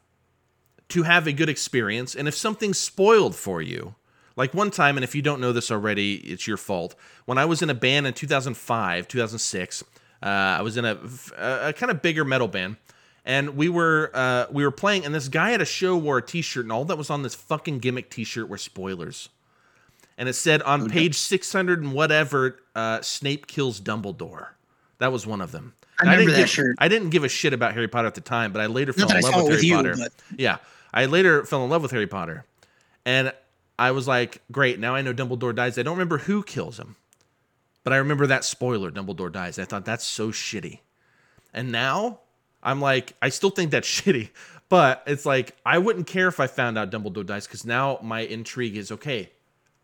to have a good experience. And if something's spoiled for you, like one time, and if you don't know this already, it's your fault. When I was in a band in 2005, 2006, uh, I was in a, a, a kind of bigger metal band, and we were uh, we were playing, and this guy at a show wore a T-shirt, and all that was on this fucking gimmick T-shirt were spoilers, and it said on page 600 and whatever, uh, Snape kills Dumbledore. That was one of them. I I didn't give, shirt. I didn't give a shit about Harry Potter at the time, but I later fell in love with Harry with you, Potter. But... Yeah, I later fell in love with Harry Potter, and I was like, great. Now I know Dumbledore dies. I don't remember who kills him, but I remember that spoiler: Dumbledore dies. I thought that's so shitty, and now I'm like, I still think that's shitty, but it's like I wouldn't care if I found out Dumbledore dies because now my intrigue is okay.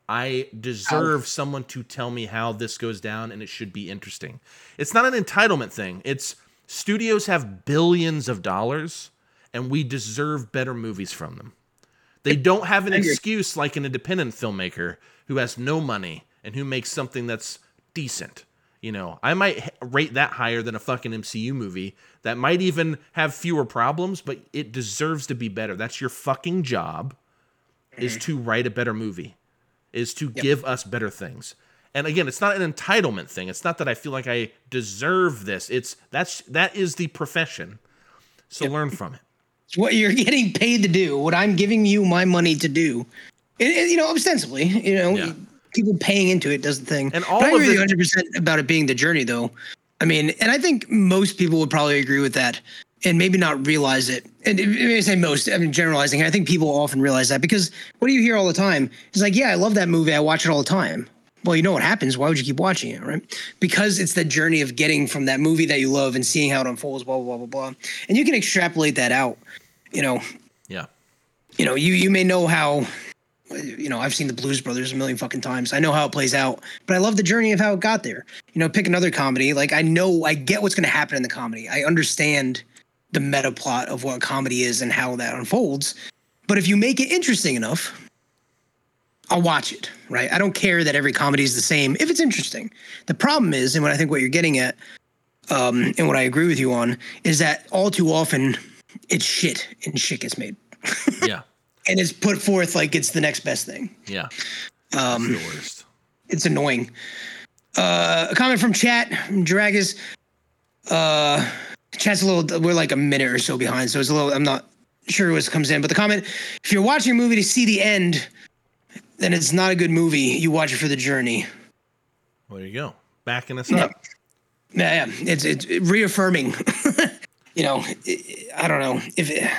I deserve someone to tell me how this goes down and it should be interesting. It's not an entitlement thing. It's studios have billions of dollars and we deserve better movies from them. They don't have an excuse like an independent filmmaker who has no money and who makes something that's decent. You know, I might rate that higher than a fucking MCU movie that might even have fewer problems, but it deserves to be better. That's your fucking job is to write a better movie is to yep. give us better things. And again, it's not an entitlement thing. It's not that I feel like I deserve this. It's that's that is the profession. So yep. learn from it. It's what you're getting paid to do. What I'm giving you my money to do. It, it, you know, ostensibly, you know, yeah. people paying into it does the thing. And all but I agree with you 100 percent about it being the journey, though. I mean, and I think most people would probably agree with that and maybe not realize it. And I say most, I'm generalizing. I think people often realize that because what do you hear all the time? It's like, yeah, I love that movie. I watch it all the time. Well, you know what happens. Why would you keep watching it, right? Because it's the journey of getting from that movie that you love and seeing how it unfolds, blah, blah, blah, blah, blah. And you can extrapolate that out, you know. Yeah. You know, you you may know how you know, I've seen the Blues Brothers a million fucking times. I know how it plays out, but I love the journey of how it got there. You know, pick another comedy. Like I know, I get what's going to happen in the comedy. I understand the meta plot of what comedy is and how that unfolds. But if you make it interesting enough, I'll watch it, right? I don't care that every comedy is the same if it's interesting. The problem is, and what I think what you're getting at, um, and what I agree with you on, is that all too often it's shit and shit gets made. yeah. And it's put forth like it's the next best thing. Yeah. Um, the worst. It's annoying. Uh, a comment from chat, Dragus. Uh, Chat's a little. We're like a minute or so behind, so it's a little. I'm not sure what comes in, but the comment: if you're watching a movie to see the end, then it's not a good movie. You watch it for the journey. Well, there you go, backing us up. Yeah, yeah. It's it's reaffirming. you know, I don't know if. It,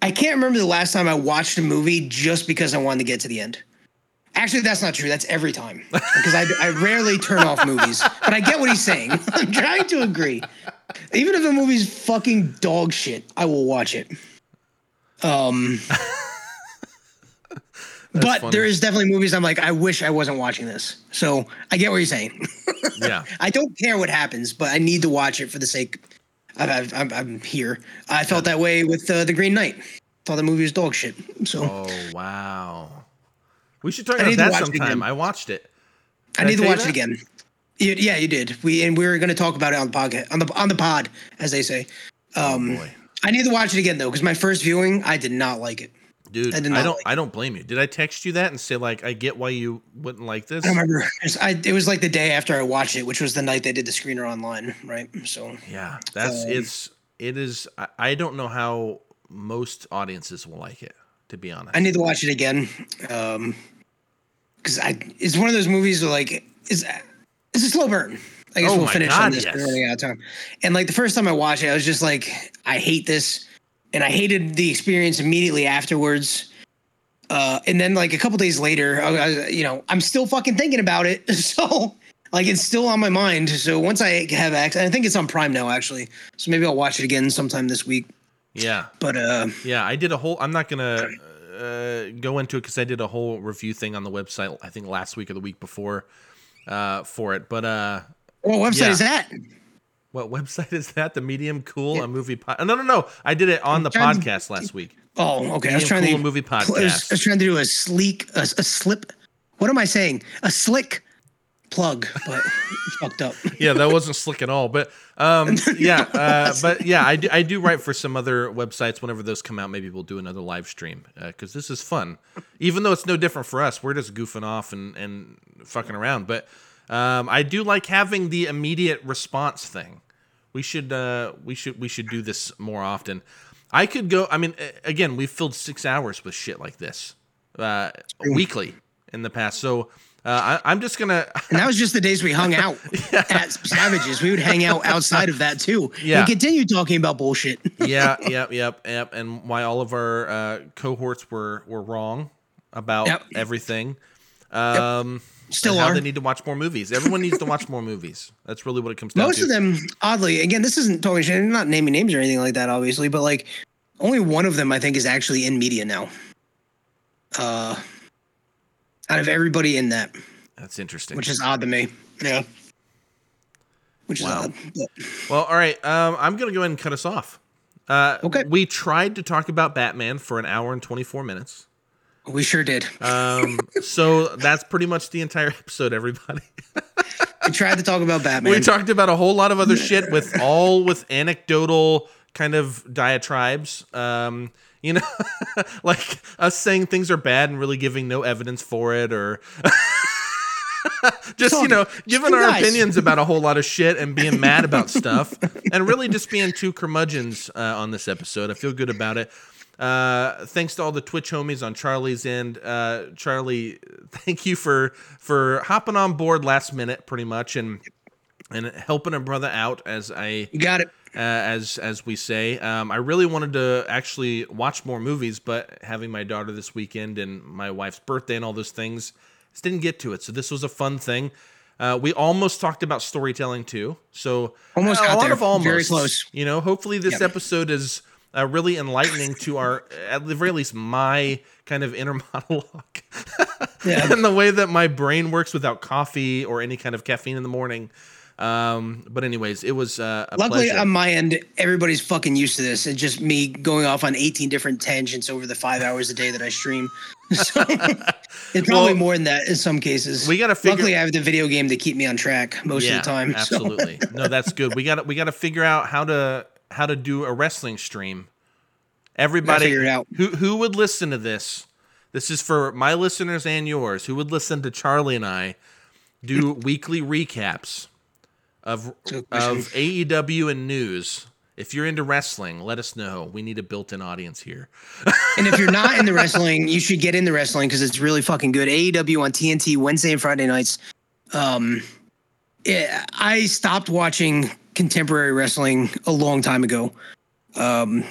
I can't remember the last time I watched a movie just because I wanted to get to the end. Actually, that's not true. That's every time because I, I rarely turn off movies. But I get what he's saying. I'm trying to agree. Even if a movie's fucking dog shit, I will watch it. Um, but funny. there is definitely movies I'm like, I wish I wasn't watching this. So I get what you're saying. yeah. I don't care what happens, but I need to watch it for the sake. Of I, am here. I felt that way with uh, the Green Knight. Thought the movie was dog shit. So. Oh wow. We should talk about that sometime. I watched it. Did I need I to watch it again. You, yeah, you did. We and we were going to talk about it on the podcast on the on the pod, as they say. Oh, um, oh boy. I need to watch it again though, because my first viewing, I did not like it. Dude, I, I don't. Like I don't blame you. Did I text you that and say like, I get why you wouldn't like this? I remember. I, it was like the day after I watched it, which was the night they did the screener online, right? So yeah, that's um, it's it is. I, I don't know how most audiences will like it. To be honest, I need to watch it again. Um, because I it's one of those movies where like is it's a slow burn. I guess oh we'll finish God, on this. Yes. running out of time. And like the first time I watched it, I was just like, I hate this, and I hated the experience immediately afterwards. Uh, and then like a couple days later, I, I, you know, I'm still fucking thinking about it. So like it's still on my mind. So once I have access, I think it's on Prime now actually. So maybe I'll watch it again sometime this week. Yeah. But uh, yeah, I did a whole. I'm not gonna uh, go into it because I did a whole review thing on the website. I think last week or the week before uh, for it. But uh, what website yeah. is that? What website is that? The Medium Cool yeah. a movie pod? No, no, no. I did it on the podcast to... last week. Oh, okay. Medium I was trying cool to movie podcast. I was, I was, trying to do a sleek, a, a slip. What am I saying? A slick plug, but fucked up. yeah, that wasn't slick at all. But um, yeah, uh, but yeah, I do, I do write for some other websites. Whenever those come out, maybe we'll do another live stream because uh, this is fun. Even though it's no different for us, we're just goofing off and and fucking around. But um, I do like having the immediate response thing. We should uh, we should we should do this more often. I could go. I mean, again, we've filled six hours with shit like this uh, weekly in the past. So uh, I, am just gonna. and that was just the days we hung out yeah. at Savages. We would hang out outside of that too. Yeah. And continue talking about bullshit. yeah, yep, yep, yep. And why all of our uh, cohorts were were wrong about yep. everything. Um, yep. Still are. They need to watch more movies. Everyone needs to watch more movies. That's really what it comes down Most to. Most of them, oddly, again, this isn't talking shit. I'm not naming names or anything like that, obviously, but like only one of them I think is actually in media now. Uh, out of everybody in that. That's interesting. Which is odd to me. Yeah. Which wow. is odd. But. Well, all right. Um, I'm gonna go ahead and cut us off. Uh, okay. We tried to talk about Batman for an hour and 24 minutes. We sure did. Um, so that's pretty much the entire episode, everybody. we tried to talk about Batman. We talked about a whole lot of other shit with all with anecdotal kind of diatribes. Um, you know, like us saying things are bad and really giving no evidence for it, or just you know, giving our nice. opinions about a whole lot of shit and being mad about stuff, and really just being two curmudgeons uh, on this episode. I feel good about it. Uh, thanks to all the Twitch homies on Charlie's end. Uh, Charlie, thank you for for hopping on board last minute, pretty much, and and helping a brother out as I you got it. Uh, as as we say, um, I really wanted to actually watch more movies, but having my daughter this weekend and my wife's birthday and all those things, just didn't get to it. So this was a fun thing. Uh, we almost talked about storytelling too. So almost a lot there. of almost. Very close. You know, hopefully this yep. episode is uh, really enlightening to our, at the very least, my kind of inner monologue, yeah. and the way that my brain works without coffee or any kind of caffeine in the morning. Um, but anyways, it was uh, luckily pleasure. on my end, everybody's fucking used to this. It's just me going off on 18 different tangents over the five hours a day that I stream. So it's probably well, more than that in some cases. We gotta figure. Luckily, I have the video game to keep me on track most yeah, of the time. Absolutely, so. no, that's good. We got to we got to figure out how to how to do a wrestling stream. Everybody, who who would listen to this? This is for my listeners and yours. Who would listen to Charlie and I do weekly recaps of of AEW and news. If you're into wrestling, let us know. We need a built-in audience here. and if you're not in the wrestling, you should get in the wrestling because it's really fucking good. AEW on TNT Wednesday and Friday nights. Um, it, I stopped watching contemporary wrestling a long time ago. Um,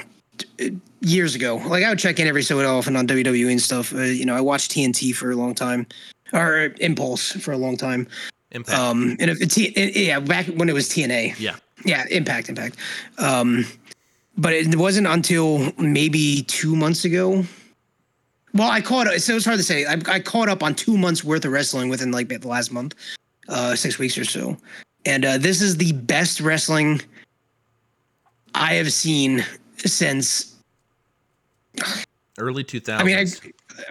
years ago. Like I would check in every so often on WWE and stuff. Uh, you know, I watched TNT for a long time, or Impulse for a long time. Impact. Um, and it, yeah, back when it was TNA. Yeah. Yeah, Impact, Impact. Um, but it wasn't until maybe two months ago. Well, I caught so it's hard to say. I, I caught up on two months worth of wrestling within like the last month, uh, six weeks or so, and uh, this is the best wrestling I have seen since early 2000s. I mean, I,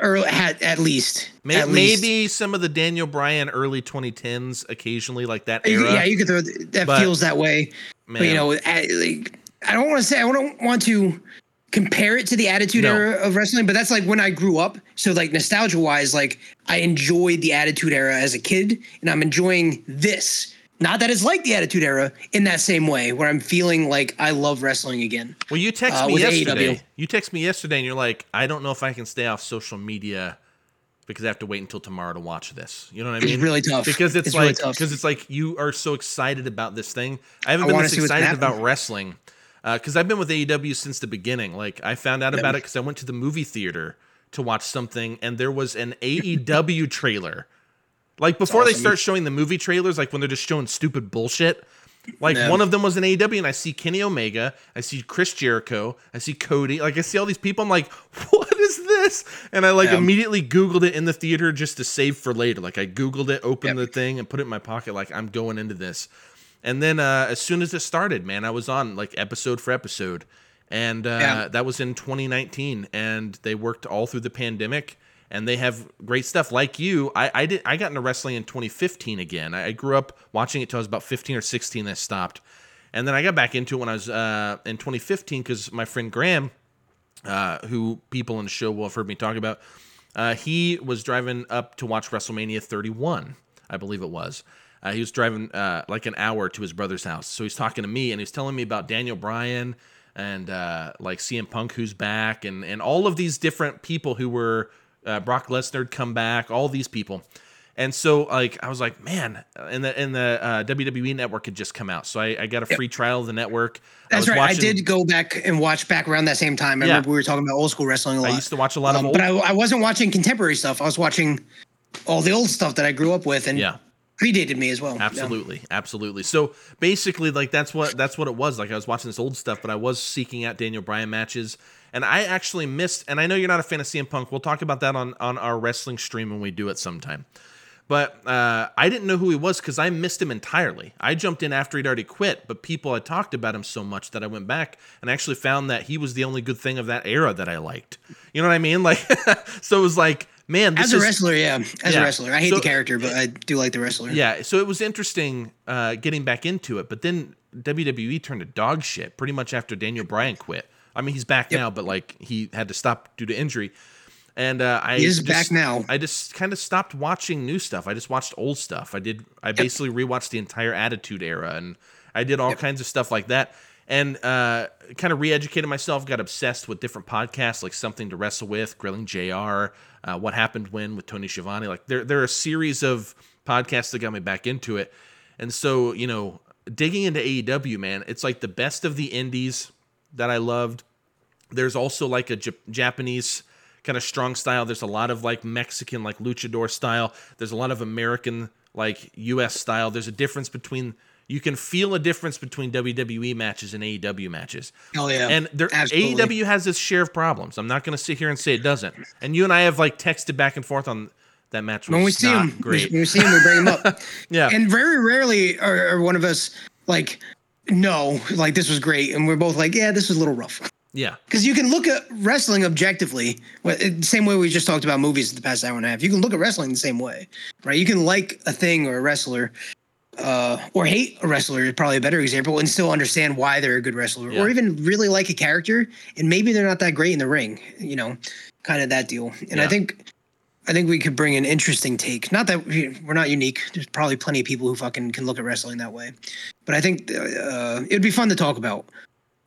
early at, at least. Maybe, at maybe least. some of the Daniel Bryan early 2010s occasionally like that era. Yeah, you could throw that but, feels that way. But you know, I, like, I don't want to say I don't want to compare it to the attitude no. era of wrestling, but that's like when I grew up. So like nostalgia wise, like I enjoyed the attitude era as a kid and I'm enjoying this not that it's like the Attitude Era in that same way, where I'm feeling like I love wrestling again. Well, you text uh, me yesterday. AEW. You text me yesterday, and you're like, I don't know if I can stay off social media because I have to wait until tomorrow to watch this. You know what I mean? It's really tough because it's, it's like because really it's like you are so excited about this thing. I haven't I been this excited about wrestling because uh, I've been with AEW since the beginning. Like I found out about it because I went to the movie theater to watch something, and there was an AEW trailer like before awesome. they start showing the movie trailers, like when they're just showing stupid bullshit. Like one of them was an AEW, and I see Kenny Omega, I see Chris Jericho, I see Cody, like I see all these people. I'm like, what is this? And I like yeah. immediately Googled it in the theater just to save for later. Like I Googled it, opened yep. the thing, and put it in my pocket. Like I'm going into this. And then uh, as soon as it started, man, I was on like episode for episode, and uh, yeah. that was in 2019, and they worked all through the pandemic and they have great stuff. Like you, I I did I got into wrestling in 2015 again. I, grew up watching it till I was about 15 or 16. I stopped, and then I got back into it when I was uh, in 2015 because my friend Graham, uh, who people in the show will have heard me talk about, uh, he was driving up to watch WrestleMania 31, I believe it was. Uh, he was driving uh, like an hour to his brother's house, so he's talking to me and he's telling me about Daniel Bryan and uh, like CM Punk who's back and and all of these different people who were uh, Brock Lesnar come back, all these people. And so, like, I was like, man, and the and the uh, WWE Network had just come out, so I, I got a free trial of the network. That's I right. watching, I did go back and watch back around that same time. I Yeah. remember we were talking about old school wrestling a lot. I used to watch a lot of Um, old. but I, I wasn't watching contemporary stuff. I was watching all the old stuff that I grew up with and yeah, predated me as well. Yeah. absolutely, absolutely. So basically, like that's what that's what it was. Like I was watching this old stuff, but I was seeking out Daniel Bryan matches, and I actually missed. And I know you're not a fan of CM Punk. We'll talk about that on on our wrestling stream when we do it sometime. But uh, I didn't know who he was because I missed him entirely. I jumped in after he'd already quit, but people had talked about him so much that I went back and actually found that he was the only good thing of that era that I liked. You know what I mean? Like, so it was like, man, this As a is, wrestler, yeah. As Yeah. a wrestler. I hate So- the character, but I do like the wrestler. yeah. So it was interesting uh, getting back into it, but then WWE turned to dog shit pretty much after Daniel Bryan quit. I mean, he's back now, but like he had to stop due to injury. And uh, I He is just- back now. I just kind of stopped watching new stuff. I just watched old stuff. I did. I basically rewatched the entire Attitude Era, and I did all kinds of stuff like that. And uh, kind of re-educated myself. Got obsessed with different podcasts, like Something to Wrestle With, Grilling JR, uh, What Happened When with Tony Schiavone. Like there, there are a series of podcasts that got me back into it. And so, you know, digging into AEW, man, it's like the best of the indies that I loved there's also like a Japanese kind of strong style. There's a lot of like Mexican, like luchador style. There's a lot of American, like US style. There's a difference between, you can feel a difference between WWE matches and AEW matches. Oh yeah. And there, AEW has its share of problems. I'm not going to sit here and say it doesn't. And you and I have like texted back and forth on that match. Was when we see him, great. when we see him, we bring him up. Yeah. And very rarely are, are one of us like, no, like this was great, and we're both like, yeah, this was a little rough. yeah. Because you can look at wrestling objectively, it- same way we just talked about movies the past hour and a half. You can look at wrestling the same way, right? You can like a thing or a wrestler, uh, or hate a wrestler is probably a better example, and still understand why they're a good wrestler, Yeah. or even really like a character, and maybe they're not that great in the ring. You know, kind of that deal. And Yeah. I think. I think we could bring an interesting take. Not that we, we're not unique. There's probably plenty of people who fucking can look at wrestling that way. But I think uh, it'd be fun to talk about.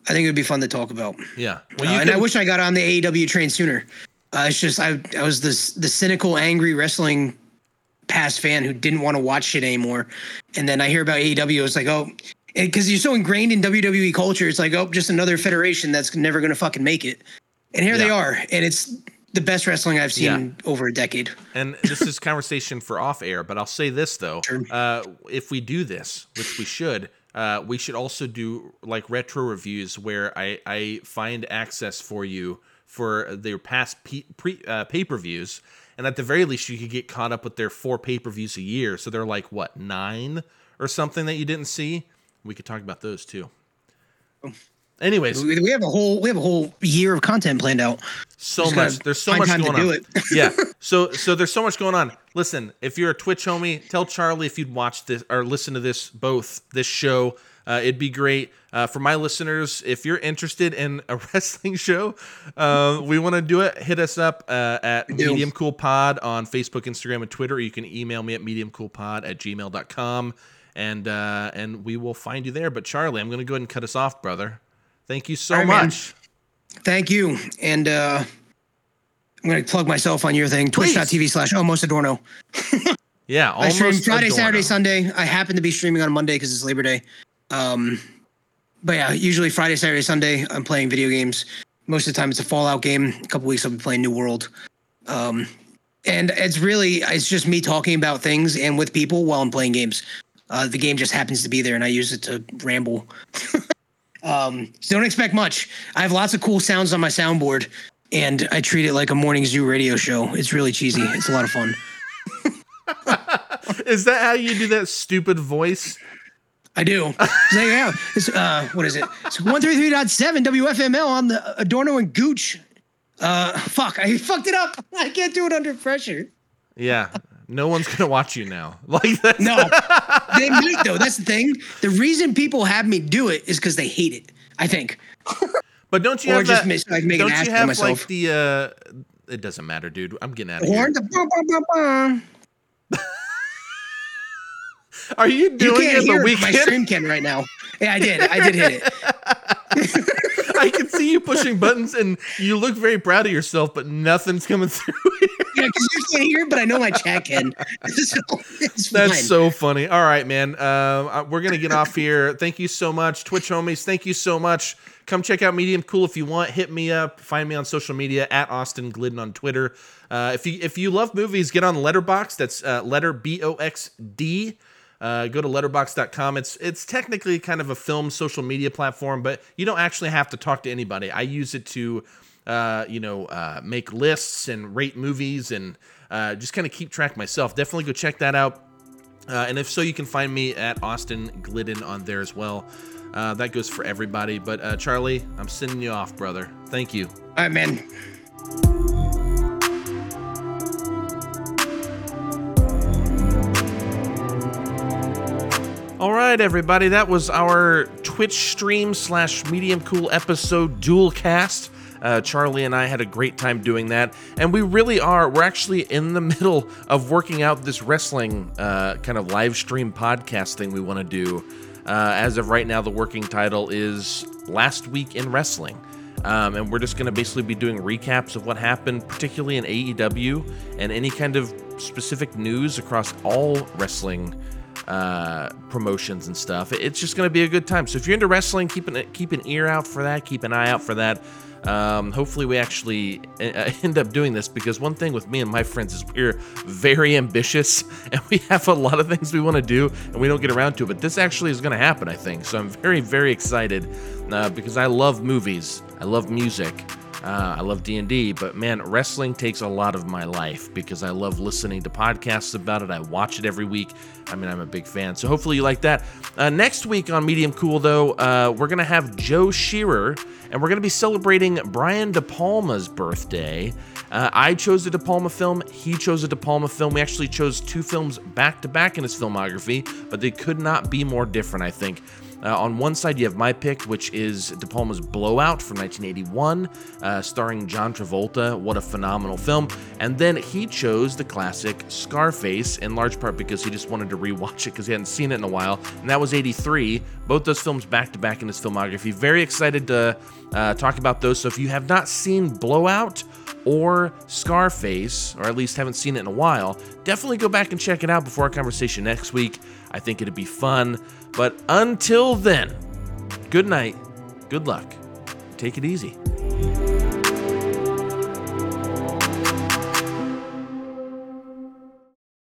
I think it'd be fun to talk about. Yeah. Uh, and I wish I got on the AEW train sooner. Uh, it's just I I was this the cynical, angry wrestling past fan who didn't want to watch shit anymore. And then I hear about AEW, it's like, oh, because you're so ingrained in WWE culture, it's like, oh, just another federation that's never gonna fucking make it. And here they are, and it's the best wrestling I've seen Yeah. over a decade. and this is conversation for off air, but I'll say this though: Sure. uh, if we do this, which we should, uh, we should also do like retro reviews where I I find access for you for their past pe- pre uh, pay per views, and at the very least, you could get caught up with their four pay per views a year. So they're like what nine or something that you didn't see. We could talk about those too. Anyways, We have a whole we have a whole year of content planned out. so Just much. There's so much going on. yeah. So so there's so much going on. Listen, if you're a Twitch homie, tell Charlie if you'd watch this or listen to this both this show. Uh, it'd be great uh, for my listeners. If you're interested in a wrestling show, uh, we want to do it. Hit us up uh, at. Medium Cool Pod on Facebook, Instagram, and Twitter. Or you can email me at mediumcoolpod at gmail.com and uh, and we will find you there. But Charlie, I'm going to go ahead and cut us off, brother. Thank you so right, man. much. Thank you. And uh I'm gonna plug myself on your thing, twitch.tv slash almost Adorno. Yeah, I stream Friday, Adorno. Saturday, Sunday. I happen to be streaming on Monday because it's Labor Day. Um, but yeah, usually Friday, Saturday, Sunday, I'm playing video games. Most of the time, it's a Fallout game. A couple weeks, I'll be playing New World. Um, and it's really, it's just me talking about things and with people while I'm playing games. Uh, the game just happens to be there, and I use it to ramble. um, so don't expect much. I have lots of cool sounds on my soundboard, and I treat it like a morning zoo radio show. It's really cheesy. It's a lot of fun. Is that how you do that stupid voice? I do. So, yeah. It's, uh, what is it? It's 133.7 WFML on the Adorno and Gooch Uh, fuck, I fucked it up. I can't do it under pressure. Yeah. No one's gonna watch you now. Like that. No, they might though. That's the thing. The reason people have me do it is because they hate it. I think. But don't you Or have just that? miss- like, make don't ass you have myself. like the? uh It doesn't matter, dude. I'm getting out of here. Are you You doing can't it the hear my stream can right now. Yeah, I did. I did hit it. I can see you pushing buttons, and you look very proud of yourself, but nothing's coming through. Yeah, because you can't hear but I know my chat can. So That's fine. so funny. All right, man. Um, uh, we're gonna get off here. Thank you so much, Twitch homies. Thank you so much. Come check out Medium Cool if you want. Hit me up. Find me on social media at Austin Glidden on Twitter. Uh, if you if you love movies, get on Letterboxd. That's uh, letter B O X D. Uh, go to letterboxd.com. It's it's technically kind of a film social media platform, but you don't actually have to talk to anybody. I use it to, uh, you know, uh, make lists and rate movies and uh, just kind of keep track myself. Definitely go check that out. Uh, and if so, you can find me at Austin Glidden on there as well. Uh, that goes for everybody. But uh, Charlie, I'm sending you off, brother. Thank you. Man. All right, everybody. That was our Twitch stream slash Medium Cool episode dual cast. Uh, Charlie and I had a great time doing that, and we really are. We're actually in the middle of working out this wrestling uh, kind of live stream podcast thing we want to do. Uh, as of right now, the working title is Last Week in Wrestling. Um, and we're just going to basically be doing recaps of what happened, particularly in AEW, and any kind of specific news across all wrestling uh, promotions and stuff. It's just going to be a good time. So if you're into wrestling, keep an keep an ear out for that. Keep an eye out for that. Um, hopefully, we actually uh, end up doing this because one thing with me and my friends is we're very ambitious and we have a lot of things we want to do and we don't get around to it. But this actually is going to happen, I think. So I'm very, very excited uh, because I love movies, I love music. Uh, I love D&D, but man, wrestling takes a lot of my life because I love listening to podcasts about it. I watch it every week. I mean, I'm a big fan. So hopefully you like that. Uh, next week on Medium Cool, though, uh, we're to have Joe Shearer, and we're to be celebrating Brian De Palma's birthday. Uh, I chose a De Palma film. He chose a De Palma film. We actually chose two films back to back in his filmography, but they could not be more different, I think. Uh, on one side, you have my pick, which is De Palma's Blow Out from 1981, uh, starring John Travolta. What a phenomenal film. And then he chose the classic Scarface, in large part because he just wanted to rewatch it because he hadn't seen it in a while. And that was 83. Both those films back to back in his filmography. Very excited to uh, talk about those. So if you have not seen Blow Out, or Scarface, or at least haven't seen it in a while, definitely go back and check it out before our conversation next week. I think it'd be fun. But until then, good night, good luck, take it easy.